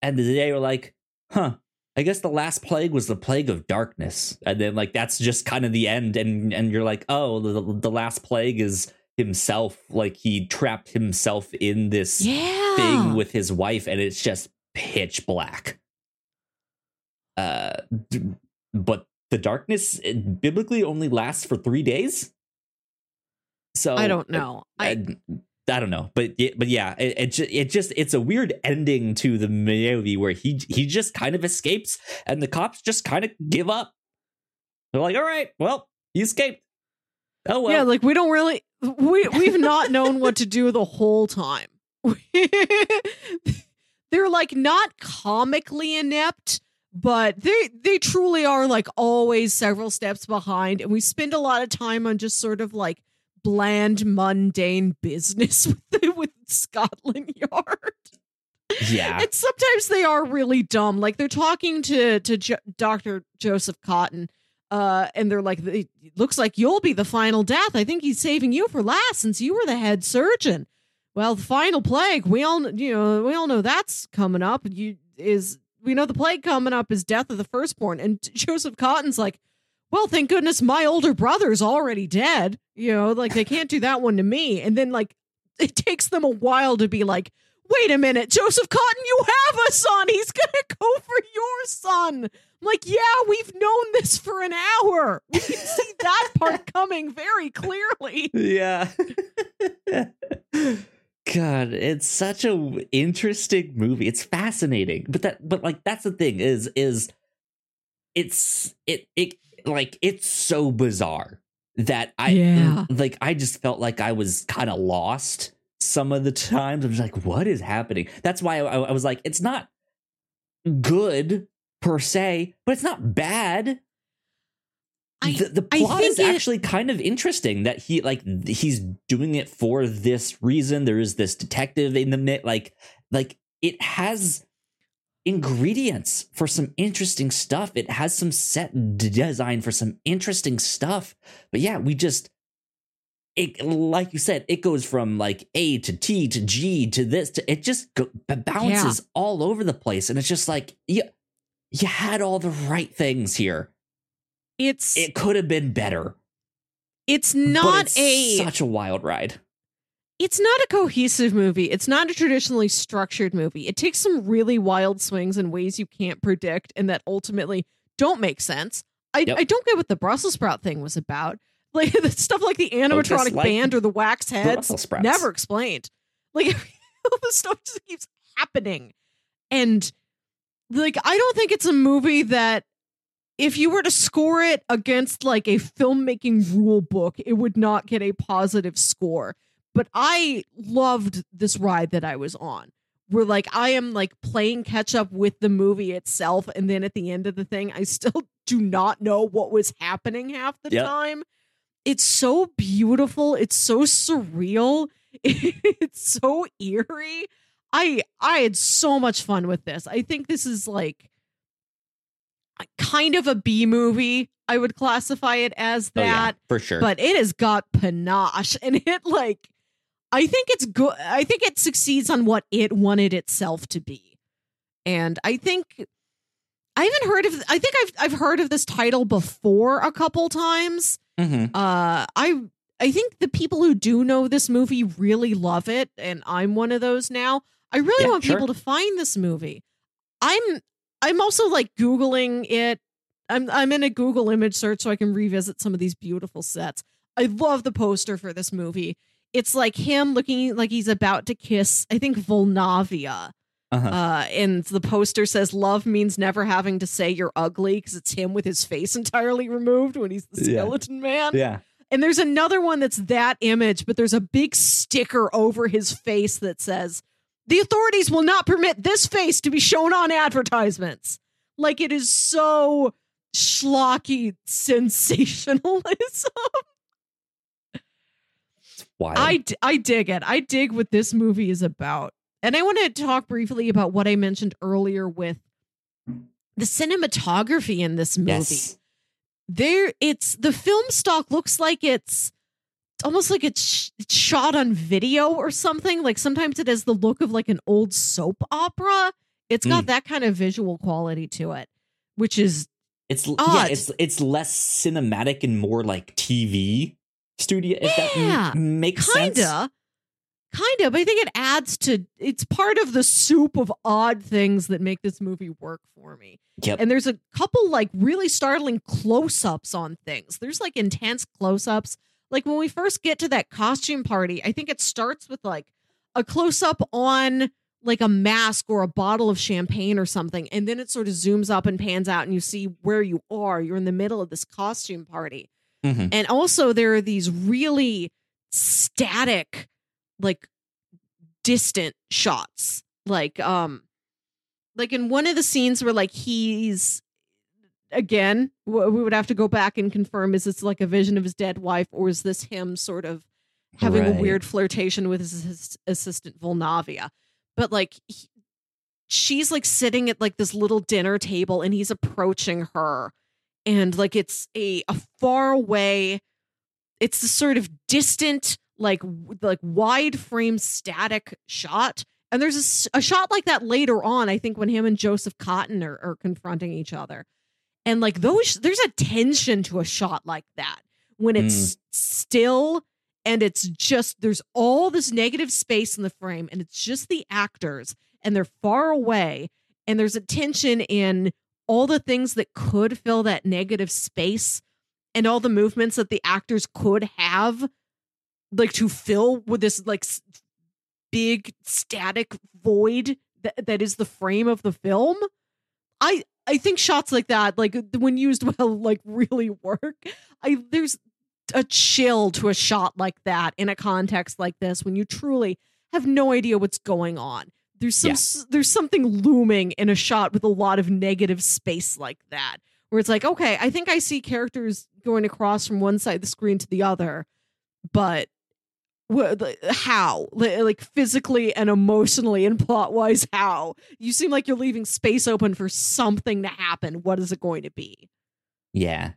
And the they were like, "Huh." I guess the last plague was the plague of darkness, and then like that's just kind of the end, and and you're like, oh, the, the last plague is himself, like he trapped himself in this Yeah. thing with his wife, and it's just pitch black. Uh, but the darkness biblically only lasts for three days. So I don't know. I, I, I don't know, but yeah, but yeah, it, it just it just it's a weird ending to the movie where he he just kind of escapes, and the cops just kind of give up. They're like, "All right, well, he escaped. Oh well, yeah, like we don't really we we've not known what to do the whole time. [laughs] They're like not comically inept, but they they truly are like always several steps behind, and we spend a lot of time on just sort of like bland, mundane business [laughs] with the, with Scotland Yard. yeah, And sometimes they are really dumb. Like they're talking to to jo- Dr. Joseph Cotten, uh, and they're like, "It looks like you'll be the final death. I think he's saving you for last since you were the head surgeon." Well, the final plague, we all you know, we all know that's coming up. You is we know the plague coming up is death of the firstborn, and [laughs] Joseph Cotten's like. Well, thank goodness my older brother's already dead. You know, like they can't do that one to me. And then, like, [laughs] it takes them a while to be like, wait a minute, Joseph Cotten, you have a son. He's to go for your son. I'm like, yeah, we've known this for an hour. We can see [laughs] that part coming very clearly. yeah. God, it's such a interesting movie. It's fascinating, but that, but like that's the thing is, is it's it it like it's so bizarre that I Yeah. Mm, like I just felt like I was kind of lost some of the times. I'm just like, what is happening? That's why I, I was like, it's not good per se, but it's not bad. I- the, the plot think is it- actually kind of interesting that he like he's doing it for this reason. There is this detective in the mid, like like it has ingredients for some interesting stuff. It has some set design for some interesting stuff. But yeah, we just it like you said, it goes from like A to T to G to this to it just go, bounces all over the place, and it's just like you you had all the right things here. It's It could have been better. it's not it's a such a wild ride. it's not a cohesive movie. It's not a traditionally structured movie. It takes some really wild swings in ways you can't predict and that ultimately don't make sense. I, Yep. I don't get what the Brussels sprout thing was about. [laughs] Like the stuff like the oh, animatronic like band or the wax heads never explained. Like [laughs] all this stuff just keeps happening. And like I don't think it's a movie that if you were to score it against like a filmmaking rule book, it would not get a positive score. But I loved this ride that I was on. Where like I am like playing catch up with the movie itself, and then at the end of the thing, I still [laughs] do not know what was happening half the Yep. time. It's so beautiful. It's so surreal. [laughs] It's so eerie. I I had so much fun with this. I think this is like kind of a B movie. I would classify it as Oh, yeah, that, for sure. but it has got panache and it [laughs] like I think it's good. I think it succeeds on what it wanted itself to be. And I think I haven't heard of I think I've I've heard of this title before a couple times. Mhm. Uh I I think the people who do know this movie really love it and I'm one of those now. I really Yeah, want sure. people to find this movie. I'm I'm also like googling it. I'm I'm in a Google image search so I can revisit some of these beautiful sets. I love the poster for this movie. It's like him looking like he's about to kiss, I think Vulnavia. Uh-huh. Uh, and the poster says love means never having to say you're ugly because it's him with his face entirely removed when he's the Yeah. skeleton man. yeah. And there's another one that's that image, but there's a big sticker over his face that says, The authorities will not permit this face to be shown on advertisements. Like it is so schlocky sensationalism. Wild. I, d- I dig it. I dig what this movie is about. And I want to talk briefly about what I mentioned earlier with the cinematography in this movie. yes. there it's the film stock looks like it's almost like it's, sh- it's shot on video or something like sometimes it has the look of like an old soap opera it's got hmm. that kind of visual quality to it which is It's yeah, it's it's less cinematic and more like TV studio. If that Yeah, m- makes kinda kinda but i think it adds to it's part of the soup of odd things that make this movie work for me Yep. And there's a couple like really startling close ups on things. There's like intense close ups. Like when we first get to that costume party, I think it starts with like a close up on like a mask or a bottle of champagne or something. And then it sort of zooms up and pans out and you see where you are. You're in the middle of this costume party. Mhm. And also there are these really static, like distant shots. Like, um, like in one of the scenes where like he's again we would have to go back and confirm is this like a vision of his dead wife or is this him sort of having a weird flirtation with his, his assistant Vulnavia? But like he- she's like sitting at like this little dinner table and he's approaching her. And like it's a a far away it's the sort of distant like like wide frame static shot. And there's a, a shot like that later on i think when him and Joseph Cotten are, are confronting each other and like those there's a tension to a shot like that when it's mm. still and it's just there's all this negative space in the frame and it's just the actors and they're far away and there's a tension in all the things that could fill that negative space and all the movements that the actors could have like to fill with this like big static void that, that is the frame of the film. I i think shots like that like when used [laughs] well like really work i there's a chill to a shot like that in a context like this when you truly have no idea what's going on there's some Yeah. there's something looming in a shot with a lot of negative space like that where it's like okay i think i see characters going across from one side of the screen to the other but how like physically and emotionally and plot wise how you seem like you're leaving space open for something to happen what is it going to be Yeah.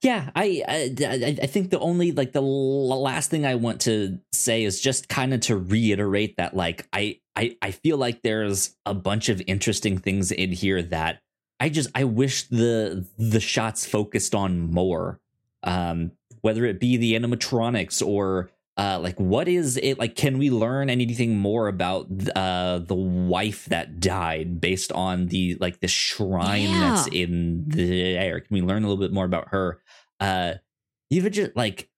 Yeah, I, I I think the only like the last thing I want to say is just kind of to reiterate that like I I I feel like there's a bunch of interesting things in here that I just I wish the the shots focused on more. Um whether it be the animatronics or uh like what is it like can we learn anything more about uh the wife that died based on the like the shrine that's in the air? Can we learn a little bit more about her? Uh even just like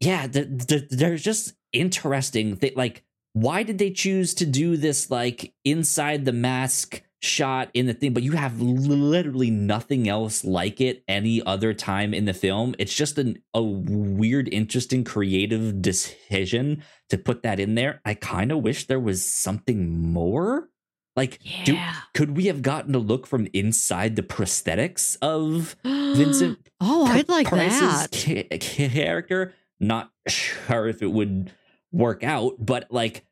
yeah th- th- there's just interesting th- like why did they choose to do this like inside the mask shot in the thing but you have literally nothing else like it any other time in the film. It's just an, a weird interesting creative decision to put that in there. I kind of wish there was something more. Like do, could we have gotten a look from inside the prosthetics of Vincent [gasps] oh i'd like Price's that. ca- character. Not sure if it would work out, but like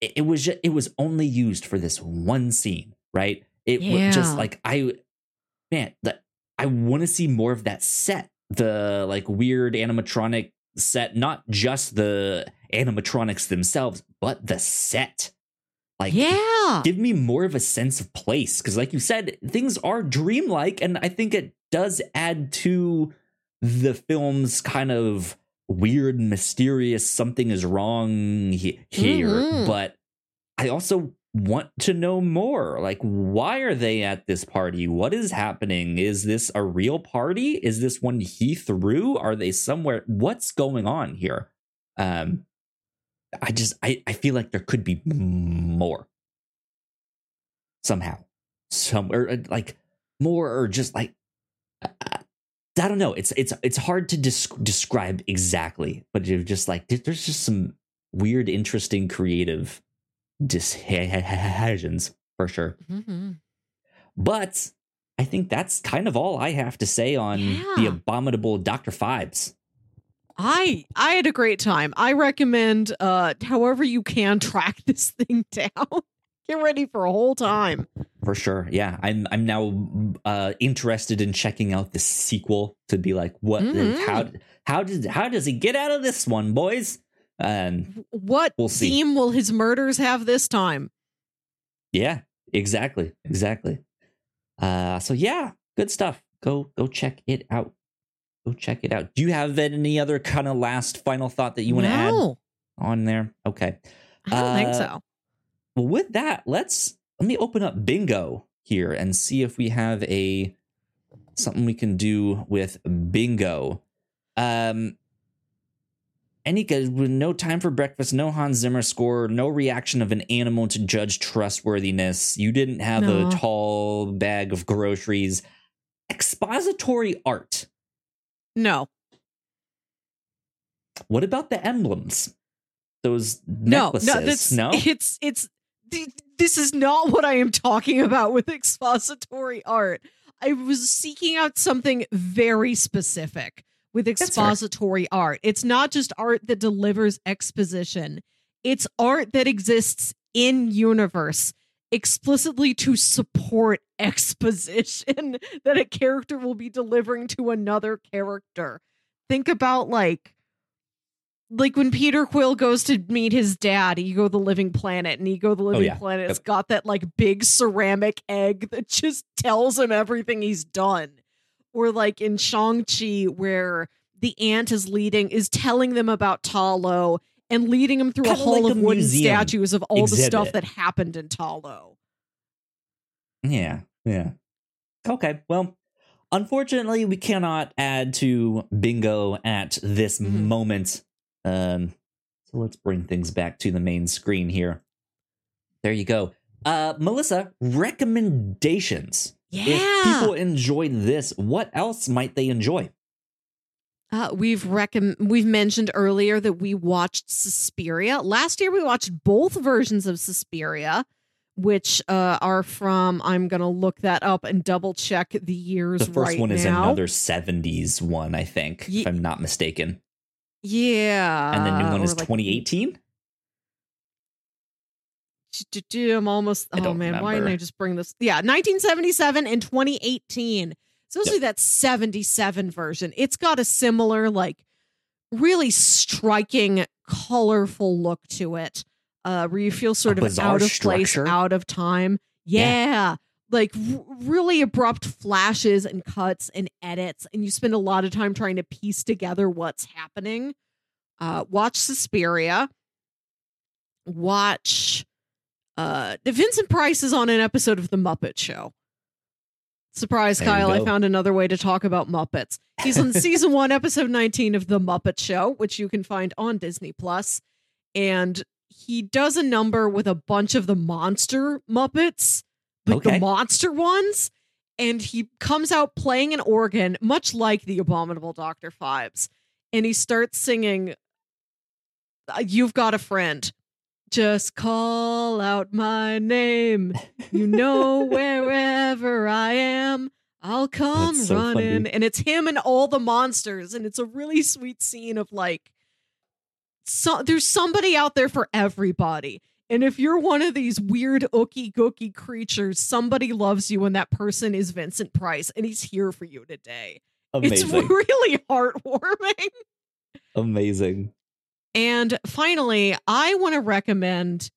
it, it was just, it was only used for this one scene, right? It was just like I man, that I want to see more of that set, the like weird animatronic set, not just the animatronics themselves, but the set. Like, yeah. give me more of a sense of place because, like you said, things are dreamlike, and I think it does add to the film's kind of weird, mysterious something is wrong he- here. Mhm. But I also want to know more. Like, why are they at this party? What is happening? Is this a real party? Is this one he threw? Are they somewhere? What's going on here? Um, I just I, I feel like there could be more somehow, somewhere uh, like more or just like uh, I don't know. It's it's it's hard to desc- describe exactly, but you're just like there's just some weird, interesting, creative decisions for sure. Mhm. But I think that's kind of all I have to say on the abominable Doctor Phibes. I I had a great time. I recommend uh however you can track [laughs] this thing down. Get ready for a whole time. For sure, yeah. I'm I'm now uh, interested in checking out the sequel to be like, what? Mhm. How how did how does he get out of this one, boys? And What We'll see. theme will his murders have this time? yeah, exactly, exactly. Uh, so yeah, good stuff. Go go check it out. Go check it out. Do you have any other kind of last final thought that you want to add on there? Okay. I don't think Uh, so. Well, with that, let's let me open up bingo here and see if we have a something we can do with bingo. Um any guys with no time for breakfast, no Hans Zimmer score, no reaction of an animal to judge trustworthiness. You didn't have No. a tall bag of groceries. Expository art. No, What about the emblems? Those no, necklaces? no. That's no? It's it's. This is not what I am talking about with expository art. I was seeking out something very specific with expository art. It's not just art that delivers exposition. It's art that exists in universe explicitly to support [laughs] exposition that a character will be delivering to another character. Think about like like when Peter Quill goes to meet his dad, Ego the Living Planet, and Ego the oh, Living Oh, yeah. Planet has Yep. got that like big ceramic egg that just tells him everything he's done. Or like in Shang-Chi, where the ant is leading, is telling them about Ta Lo and leading them through a Kinda hall like of a wooden statues of all the stuff that happened in Ta Lo. Yeah, yeah. Okay, well, unfortunately, we cannot add to bingo at this Mhm. moment. Um, so let's bring things back to the main screen here. There you go. Uh, Melissa, recommendations. Yeah. If people enjoyed this, what else might they enjoy? Uh, we've recom- we've mentioned earlier that we watched Suspiria. Last year we watched both versions of Suspiria, which uh, are from I'm gonna look that up and double check the years The first right one is now. another 70s one, I think, Ye- if I'm not mistaken. yeah. And the new one is like- 2018? I'm almost. I Oh man, why didn't. I just bring this? Yeah, 1977 and 2018. Especially that 77 version. It's got a similar, like, really striking, colorful look to it. Uh, where you feel sort of out of place, structure. out of time. Yeah. Yeah. Like r- really abrupt flashes and cuts and edits, and you spend a lot of time trying to piece together what's happening. Uh, watch Suspiria. Watch uh Vincent Price is on an episode of The Muppet Show. Surprise, There Kyle. I found another way to talk about Muppets. He's on [laughs] season one, episode 19 of The Muppet Show, which you can find on Disney Plus. And he does a number with a bunch of the monster Muppets, like Okay. the monster ones. And he comes out playing an organ, much like the Abominable Dr. Phibes. And he starts singing, uh, You've Got a Friend. Just call out my name. You know, [laughs] wherever I am, I'll come so running. funny. And it's him and all the monsters. And it's a really sweet scene of like, so there's somebody out there for everybody. And if you're one of these weird ookie gookie creatures, somebody loves you, and that person is Vincent Price, and he's here for you today. Amazing. It's [laughs] really heartwarming. Amazing. And finally, I want to recommend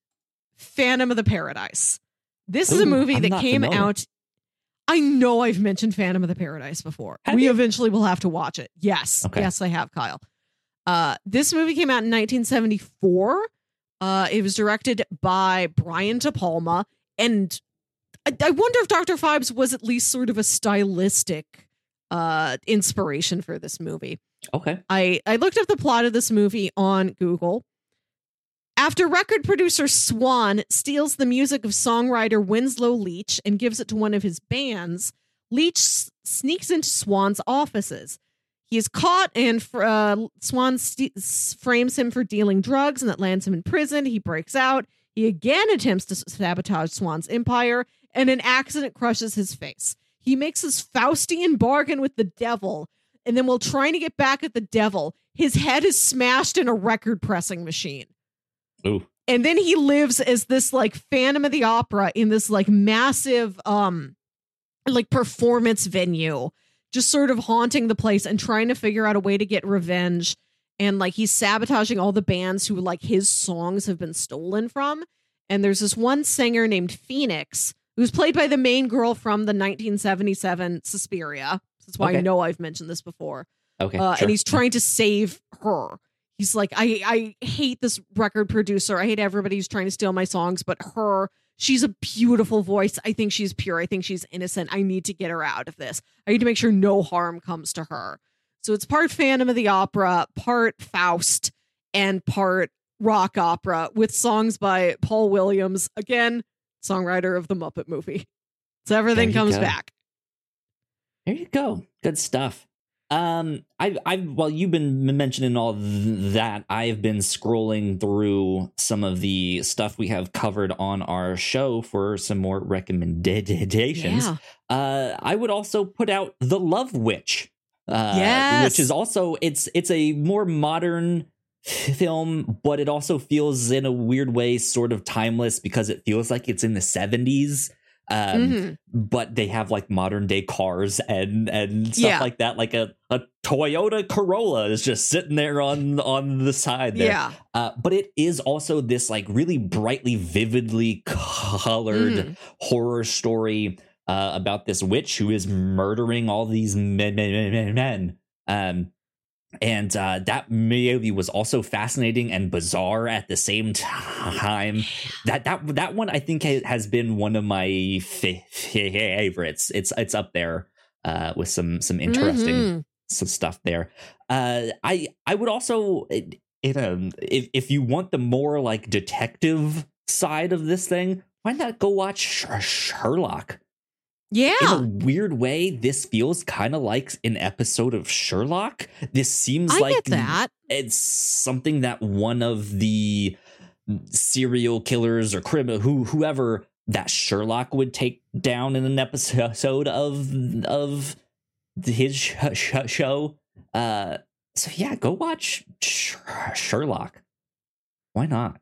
Phantom of the Paradise. This is a movie I'm that came familiar. out. I know I've mentioned Phantom of the Paradise before. Have we you? eventually will have to watch it. Yes. Okay. Yes, I have, Kyle. Uh, this movie came out in 1974. Uh, it was directed by Brian De Palma. And I, I wonder if Dr. Phibes was at least sort of a stylistic uh, inspiration for this movie. Okay. I, I looked up the plot of this movie on Google. After record producer Swan steals the music of songwriter Winslow Leach and gives it to one of his bands, Leach s- sneaks into Swan's offices. He is caught, and uh, Swan st- frames him for dealing drugs, and that lands him in prison. He breaks out. He again attempts to sabotage Swan's empire, and an accident crushes his face. He makes his Faustian bargain with the devil, and then while trying to get back at the devil, his head is smashed in a record pressing machine. Ooh. And then he lives as this like Phantom of the Opera in this like massive um like performance venue, just sort of haunting the place and trying to figure out a way to get revenge. And like he's sabotaging all the bands who like his songs have been stolen from. And there's this one singer named Phoenix who's played by the main girl from the 1977 Suspiria. That's why I know I've mentioned this before Okay. uh, sure. and he's trying to save her. He's like, I I hate this record producer. I hate everybody who's trying to steal my songs, but her, she's a beautiful voice. I think she's pure. I think she's innocent. I need to get her out of this. I need to make sure no harm comes to her. So it's part Phantom of the Opera, part Faust, and part rock opera with songs by Paul Williams, again, songwriter of the Muppet movie. So everything comes go. back. There you go. Good stuff. Um, I, I, while you've been mentioning all th- that, I've been scrolling through some of the stuff we have covered on our show for some more recommendations. Yeah. Uh, I would also put out the Love Witch. Uh, Yes. which is also it's it's a more modern film, but it also feels in a weird way sort of timeless because it feels like it's in the seventies. Um, Mhm. but they have like modern day cars and and stuff Yeah. like that. Like a, a Toyota Corolla is just sitting there on on the side there. Yeah. Uh, but it is also this like really brightly, vividly colored Mhm. horror story uh, about this witch who is murdering all these men. men, men, men. Um, and uh, that movie was also fascinating and bizarre at the same [laughs] time. That that that one I think has been one of my favorites. It's it's up there uh, with some some interesting Mhm. some stuff there. Uh, I I would also it, it, um, if if you want the more like detective side of this thing, why not go watch Sherlock? Yeah. In a weird way, this feels kind of like an episode of Sherlock. This seems I like that. it's something that one of the serial killers or criminal who whoever that Sherlock would take down in an episode of of his sh- sh- show. Uh, so yeah, go watch Sh- Sherlock. Why not?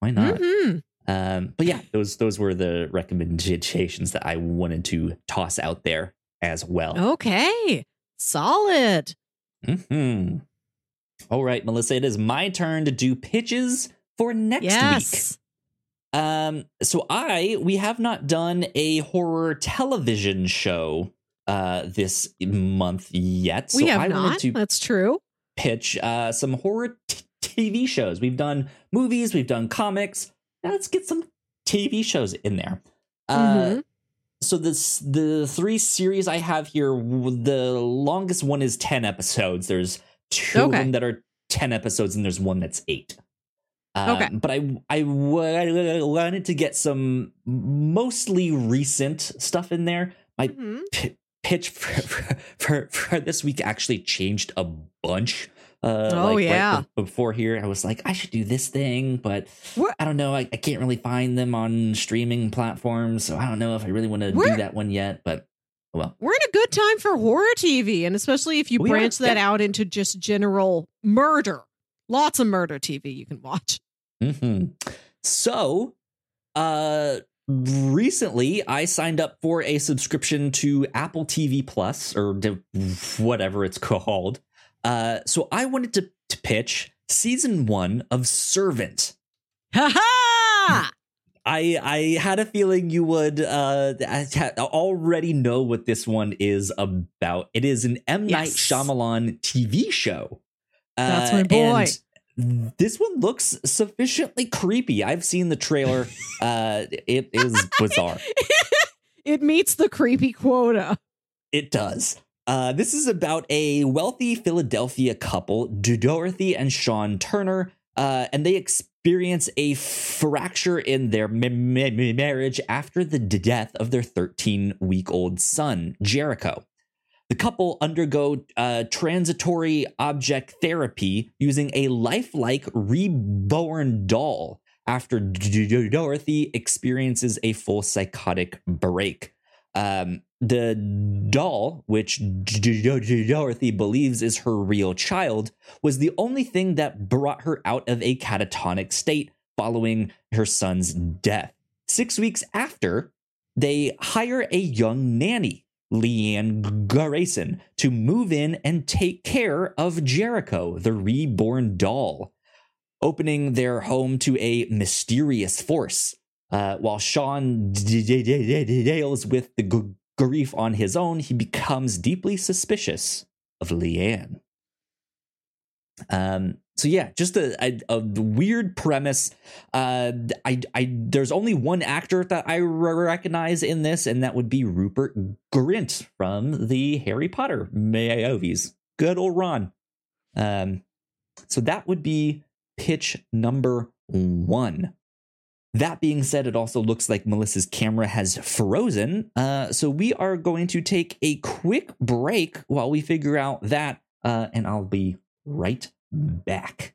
Why not? Mhm. Um, but yeah, those those were the recommendations that I wanted to toss out there as well. Okay. Solid. hmm All right, Melissa, it is my turn to do pitches for next week. yes. Um, so I we have not done a horror television show uh this month yet. we have I not. to That's true. pitch uh some horror t- TV shows. We've done movies, we've done comics. Now let's get some TV shows in there. Uh Mhm. so this the three series I have here. The longest one is ten episodes. There's two of them that are ten episodes, and there's one that's eight. Um, Okay. but I I wanted to get some mostly recent stuff in there. My Mhm. p- pitch for, for, [laughs] for for this week actually changed a bunch. Uh, Oh, like, yeah. be- before here, I was like, I should do this thing, but What- I don't know. I, I can't really find them on streaming platforms, so I don't know if I really want to do that one yet. But oh well, We're in a good time for horror TV, and especially if you We are, branch that yeah. out into just general murder. Lots of murder TV you can watch. hmm So, uh, recently I signed up for a subscription to Apple TV Plus or whatever it's [laughs] called. Uh, so I wanted to, to pitch season one of Servant. Ha ha! I I had a feeling you would uh already know what this one is about. It is an M Night Yes. Shyamalan TV show. Uh, That's my boy. and This one looks sufficiently creepy. I've seen the trailer. [laughs] uh, it is bizarre. [laughs] it meets the creepy quota. It does. Uh, this is about a wealthy Philadelphia couple, Dorothy and Sean Turner, uh, and they experience a fracture in their ma- ma- ma- marriage after the death of their 13 week old son, Jericho. The couple undergo uh, transitory object therapy using a lifelike reborn doll after Dorothy experiences a full psychotic break. Um, the doll, which Dorothy believes is her real child, was the only thing that brought her out of a catatonic state following her son's death. Six weeks after, they hire a young nanny, Leanne Grayson, to move in and take care of Jericho, the reborn doll, opening their home to a mysterious force. Uh, while Sean deals with the grief on his own, he becomes deeply suspicious of Leanne. Um, so yeah, just a, a, a weird premise. Uh, I, I, there's only one actor that I recognize in this, and that would be Rupert Grint from the Harry Potter movies. Good old Ron. Um, so that would be pitch number one. That being said, it also looks like Melissa's camera has frozen. Uh, so we are going to take a quick break while we figure out that, uh, and I'll be right back.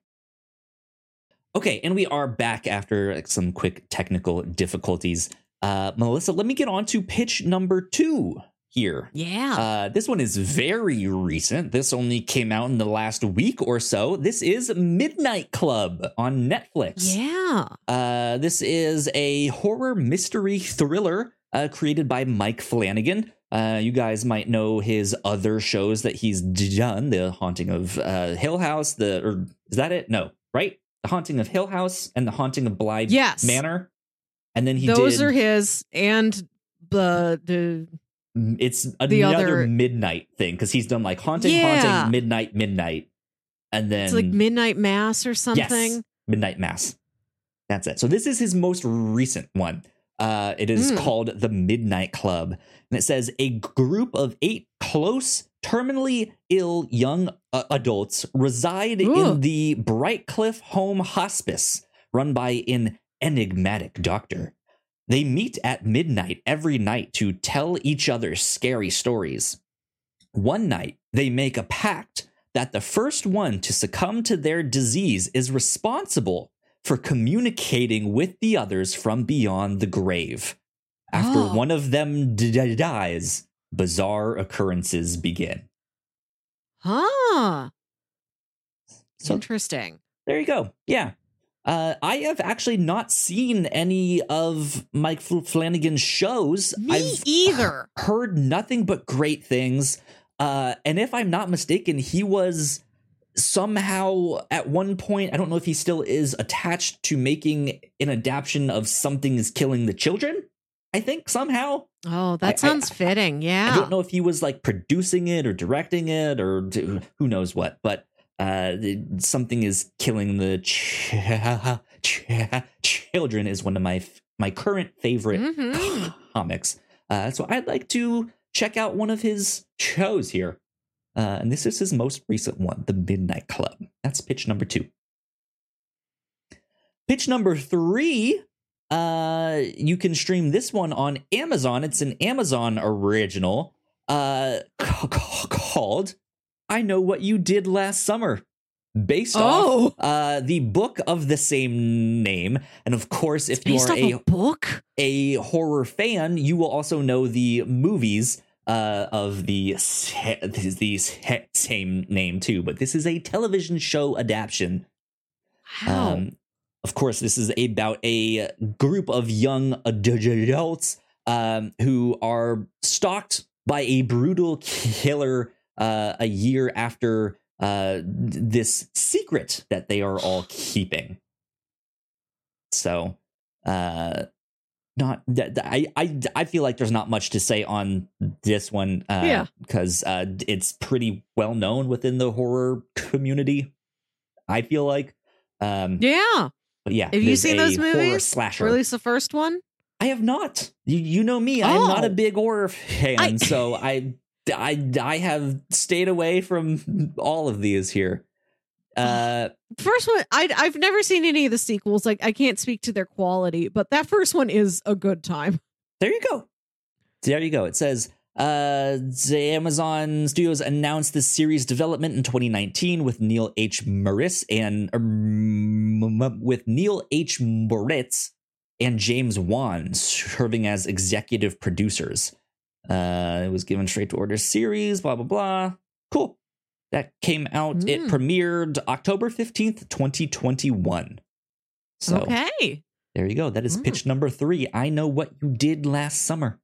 Okay, and we are back after like, some quick technical difficulties. Uh, Melissa, let me get on to pitch number two here. Yeah. Uh, this one is very recent. This only came out in the last week or so. This is Midnight Club on Netflix. yeah. Uh, this is a horror mystery thriller uh, created by Mike Flanagan. Uh, you guys might know his other shows that he's done: The Haunting of uh, Hill House. The or is that it? No, right? The Haunting of Hill House and The Haunting of Bly Yes. Manor. And then he Those did. are his and the the it's the another other- midnight thing because he's done like haunting, Yeah. haunting, midnight, midnight, and then it's like midnight mass or something. Yes, midnight mass. That's it. So this is his most recent one. Uh, it is Mm. called the Midnight Club, and it says a group of eight close, terminally ill young uh, adults reside Ooh. in the Brightcliffe Home Hospice, run by an enigmatic doctor. They meet at midnight every night to tell each other scary stories. One night, they make a pact that the first one to succumb to their disease is responsible for communicating with the others from beyond the grave. After Oh. one of them d- d- dies, bizarre occurrences begin. Huh. So Interesting. there you go. Yeah. Uh, I have actually not seen any of Mike Fl- Flanagan's shows. Me I've either. heard nothing but great things. Uh, and if I'm not mistaken, he was somehow at one point, I don't know if he still is attached to making an adaptation of Something is Killing the Children. I think somehow. Oh, that I- I- sounds fitting. Yeah. I don't know if he was like producing it or directing it or who knows what, but uh, something is killing the ch- [laughs] ch- children is one of my f- my current favorite Mhm. [sighs] comics. Uh, so I'd like to check out one of his shows here, uh, and this is his most recent one, The Midnight Club. That's pitch number two. Pitch number three uh you can stream this one on amazon it's an amazon original uh ca- ca- called i know what you did last summer based Oh. off uh the book of the same name and of course if you are a a book. a horror fan you will also know the movies uh, of the the same name too but this is a television show adaptation Wow. um, of course, this is about a group of young adults um, who are stalked by a brutal killer uh, a year after uh, this secret that they are all [sighs] keeping. So, uh, not that I, I I feel like there's not much to say on this one. Uh, Yeah. because uh, it's pretty well known within the horror community. I feel like, um, Yeah. but yeah, Have you seen those movies? Slasher. Or at least the first one? I have not. You you know me. I'm not a Oh. big horror fan, I- so I I I have stayed away from all of these here. Uh, First one, I, I've never seen any of the sequels. Like, I can't speak to their quality, but that first one is a good time. there you go. There you go. It says uh, the Amazon Studios announced the series development in 2019 with Neil H. Moritz and um, with Neil H. Moritz and James Wan serving as executive producers. Uh, it was given straight to order series, blah blah blah. Cool. That came out. It Mm. premiered October 15th, 2021. So okay. there you go. That is Mm. pitch number three. I know what you did last summer.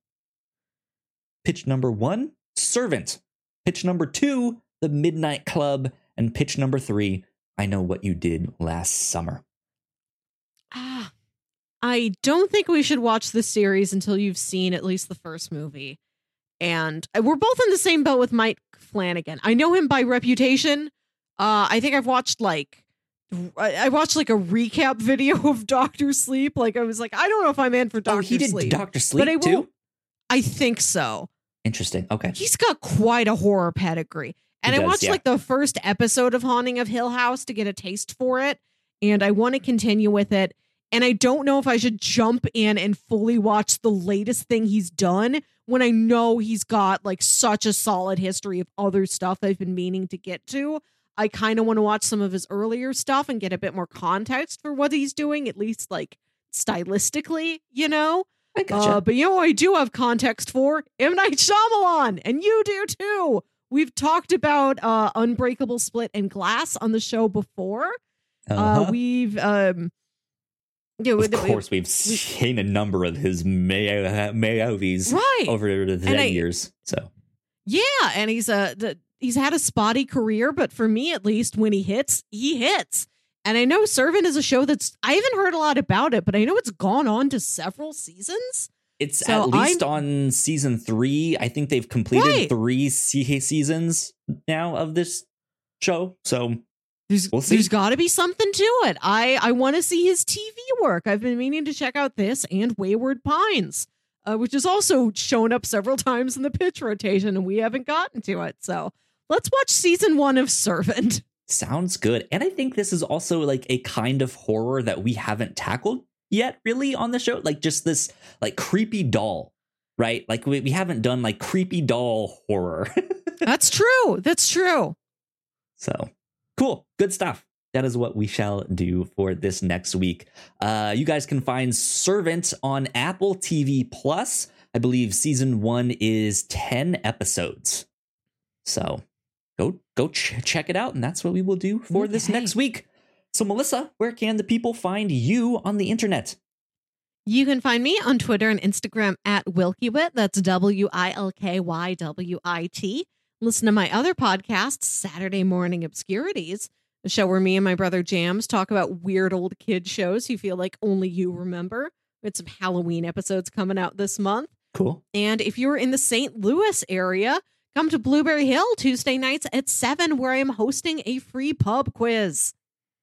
Pitch number one, Servant. Pitch number two, The Midnight Club. And pitch number three, I know what you did last summer. Ah, I don't think we should watch the series until you've seen at least the first movie. And we're both in the same boat with Mike Flanagan. I know him by reputation. Uh, I think I've watched like I I watched like a recap [laughs] video of Doctor Sleep. Like I was like, I don't know if I'm in for Doctor oh, he did Sleep. Doctor Sleep I too? I think so. Interesting. Okay. He's got quite a horror pedigree. And He I does, watched yeah. like the first episode of Haunting of Hill House to get a taste for it. And I want to continue with it. And I don't know if I should jump in and fully watch the latest thing he's done when I know he's got like such a solid history of other stuff I've been meaning to get to. I kind of want to watch some of his earlier stuff and get a bit more context for what he's doing, at least like stylistically, you know? I gotcha. Uh, but you know what I do have context for? M. Night Shyamalan, and you do too. We've talked about uh, Unbreakable Split and Glass on the show before. uh Uh-huh. we've um, yeah, of we- course, we've seen a number of his ma- movies right? over the I- years. So Yeah, and he's a the, he's had a spotty career, but for me at least, when he hits, he hits. And I know Servant is a show that's I haven't heard a lot about it, but I know it's gone on to several seasons. it's So at least on season three. I think they've completed Right. three se- seasons now of this show. So There's We'll there's got to be something to it. I I want to see his TV work. I've been meaning to check out this and Wayward Pines, uh, which has also shown up several times in the pitch rotation, and we haven't gotten to it. So let's watch season one of Servant. Sounds good. And I think this is also like a kind of horror that we haven't tackled yet, really, on the show. Like just this like creepy doll, right? Like we, we haven't done like creepy doll horror. [laughs] That's true. That's true. so cool. Good stuff. That is what we shall do for this next week. Uh, you guys can find Servant on Apple TV Plus. I believe season one is 10 episodes. So go go ch- check it out, and that's what we will do for this Okay. next week. So, Melissa, where can the people find you on the internet? You can find me on Twitter and Instagram at Wilkywit. That's W I L K Y W I T. Listen to my other podcast, Saturday Morning Obscurities, a show where me and my brother James talk about weird old kid shows you feel like only you remember. We had some Halloween episodes coming out this month. Cool. And if you're in the St. Louis area, come to Blueberry Hill Tuesday nights at 7, where I am hosting a free pub quiz.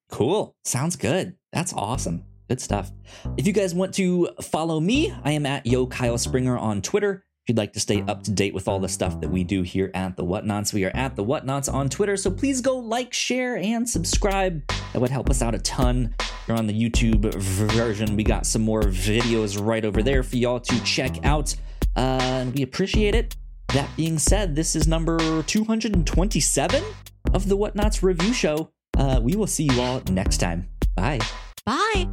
Cool. Sounds good. That's awesome. Good stuff. If you guys want to follow me, I am at Yo Kyle Springer on Twitter. You'd like to stay up to date with all the stuff that we do here at the Whatnauts, we are at the Whatnauts on Twitter. So please go like, share, and subscribe. That would help us out a ton. You're on the YouTube version, we got some more videos right over there for y'all to check out. Uh, and we appreciate it. That being said, this is number 227 of the Whatnauts review show. Uh, we will see you all next time. Bye. Bye.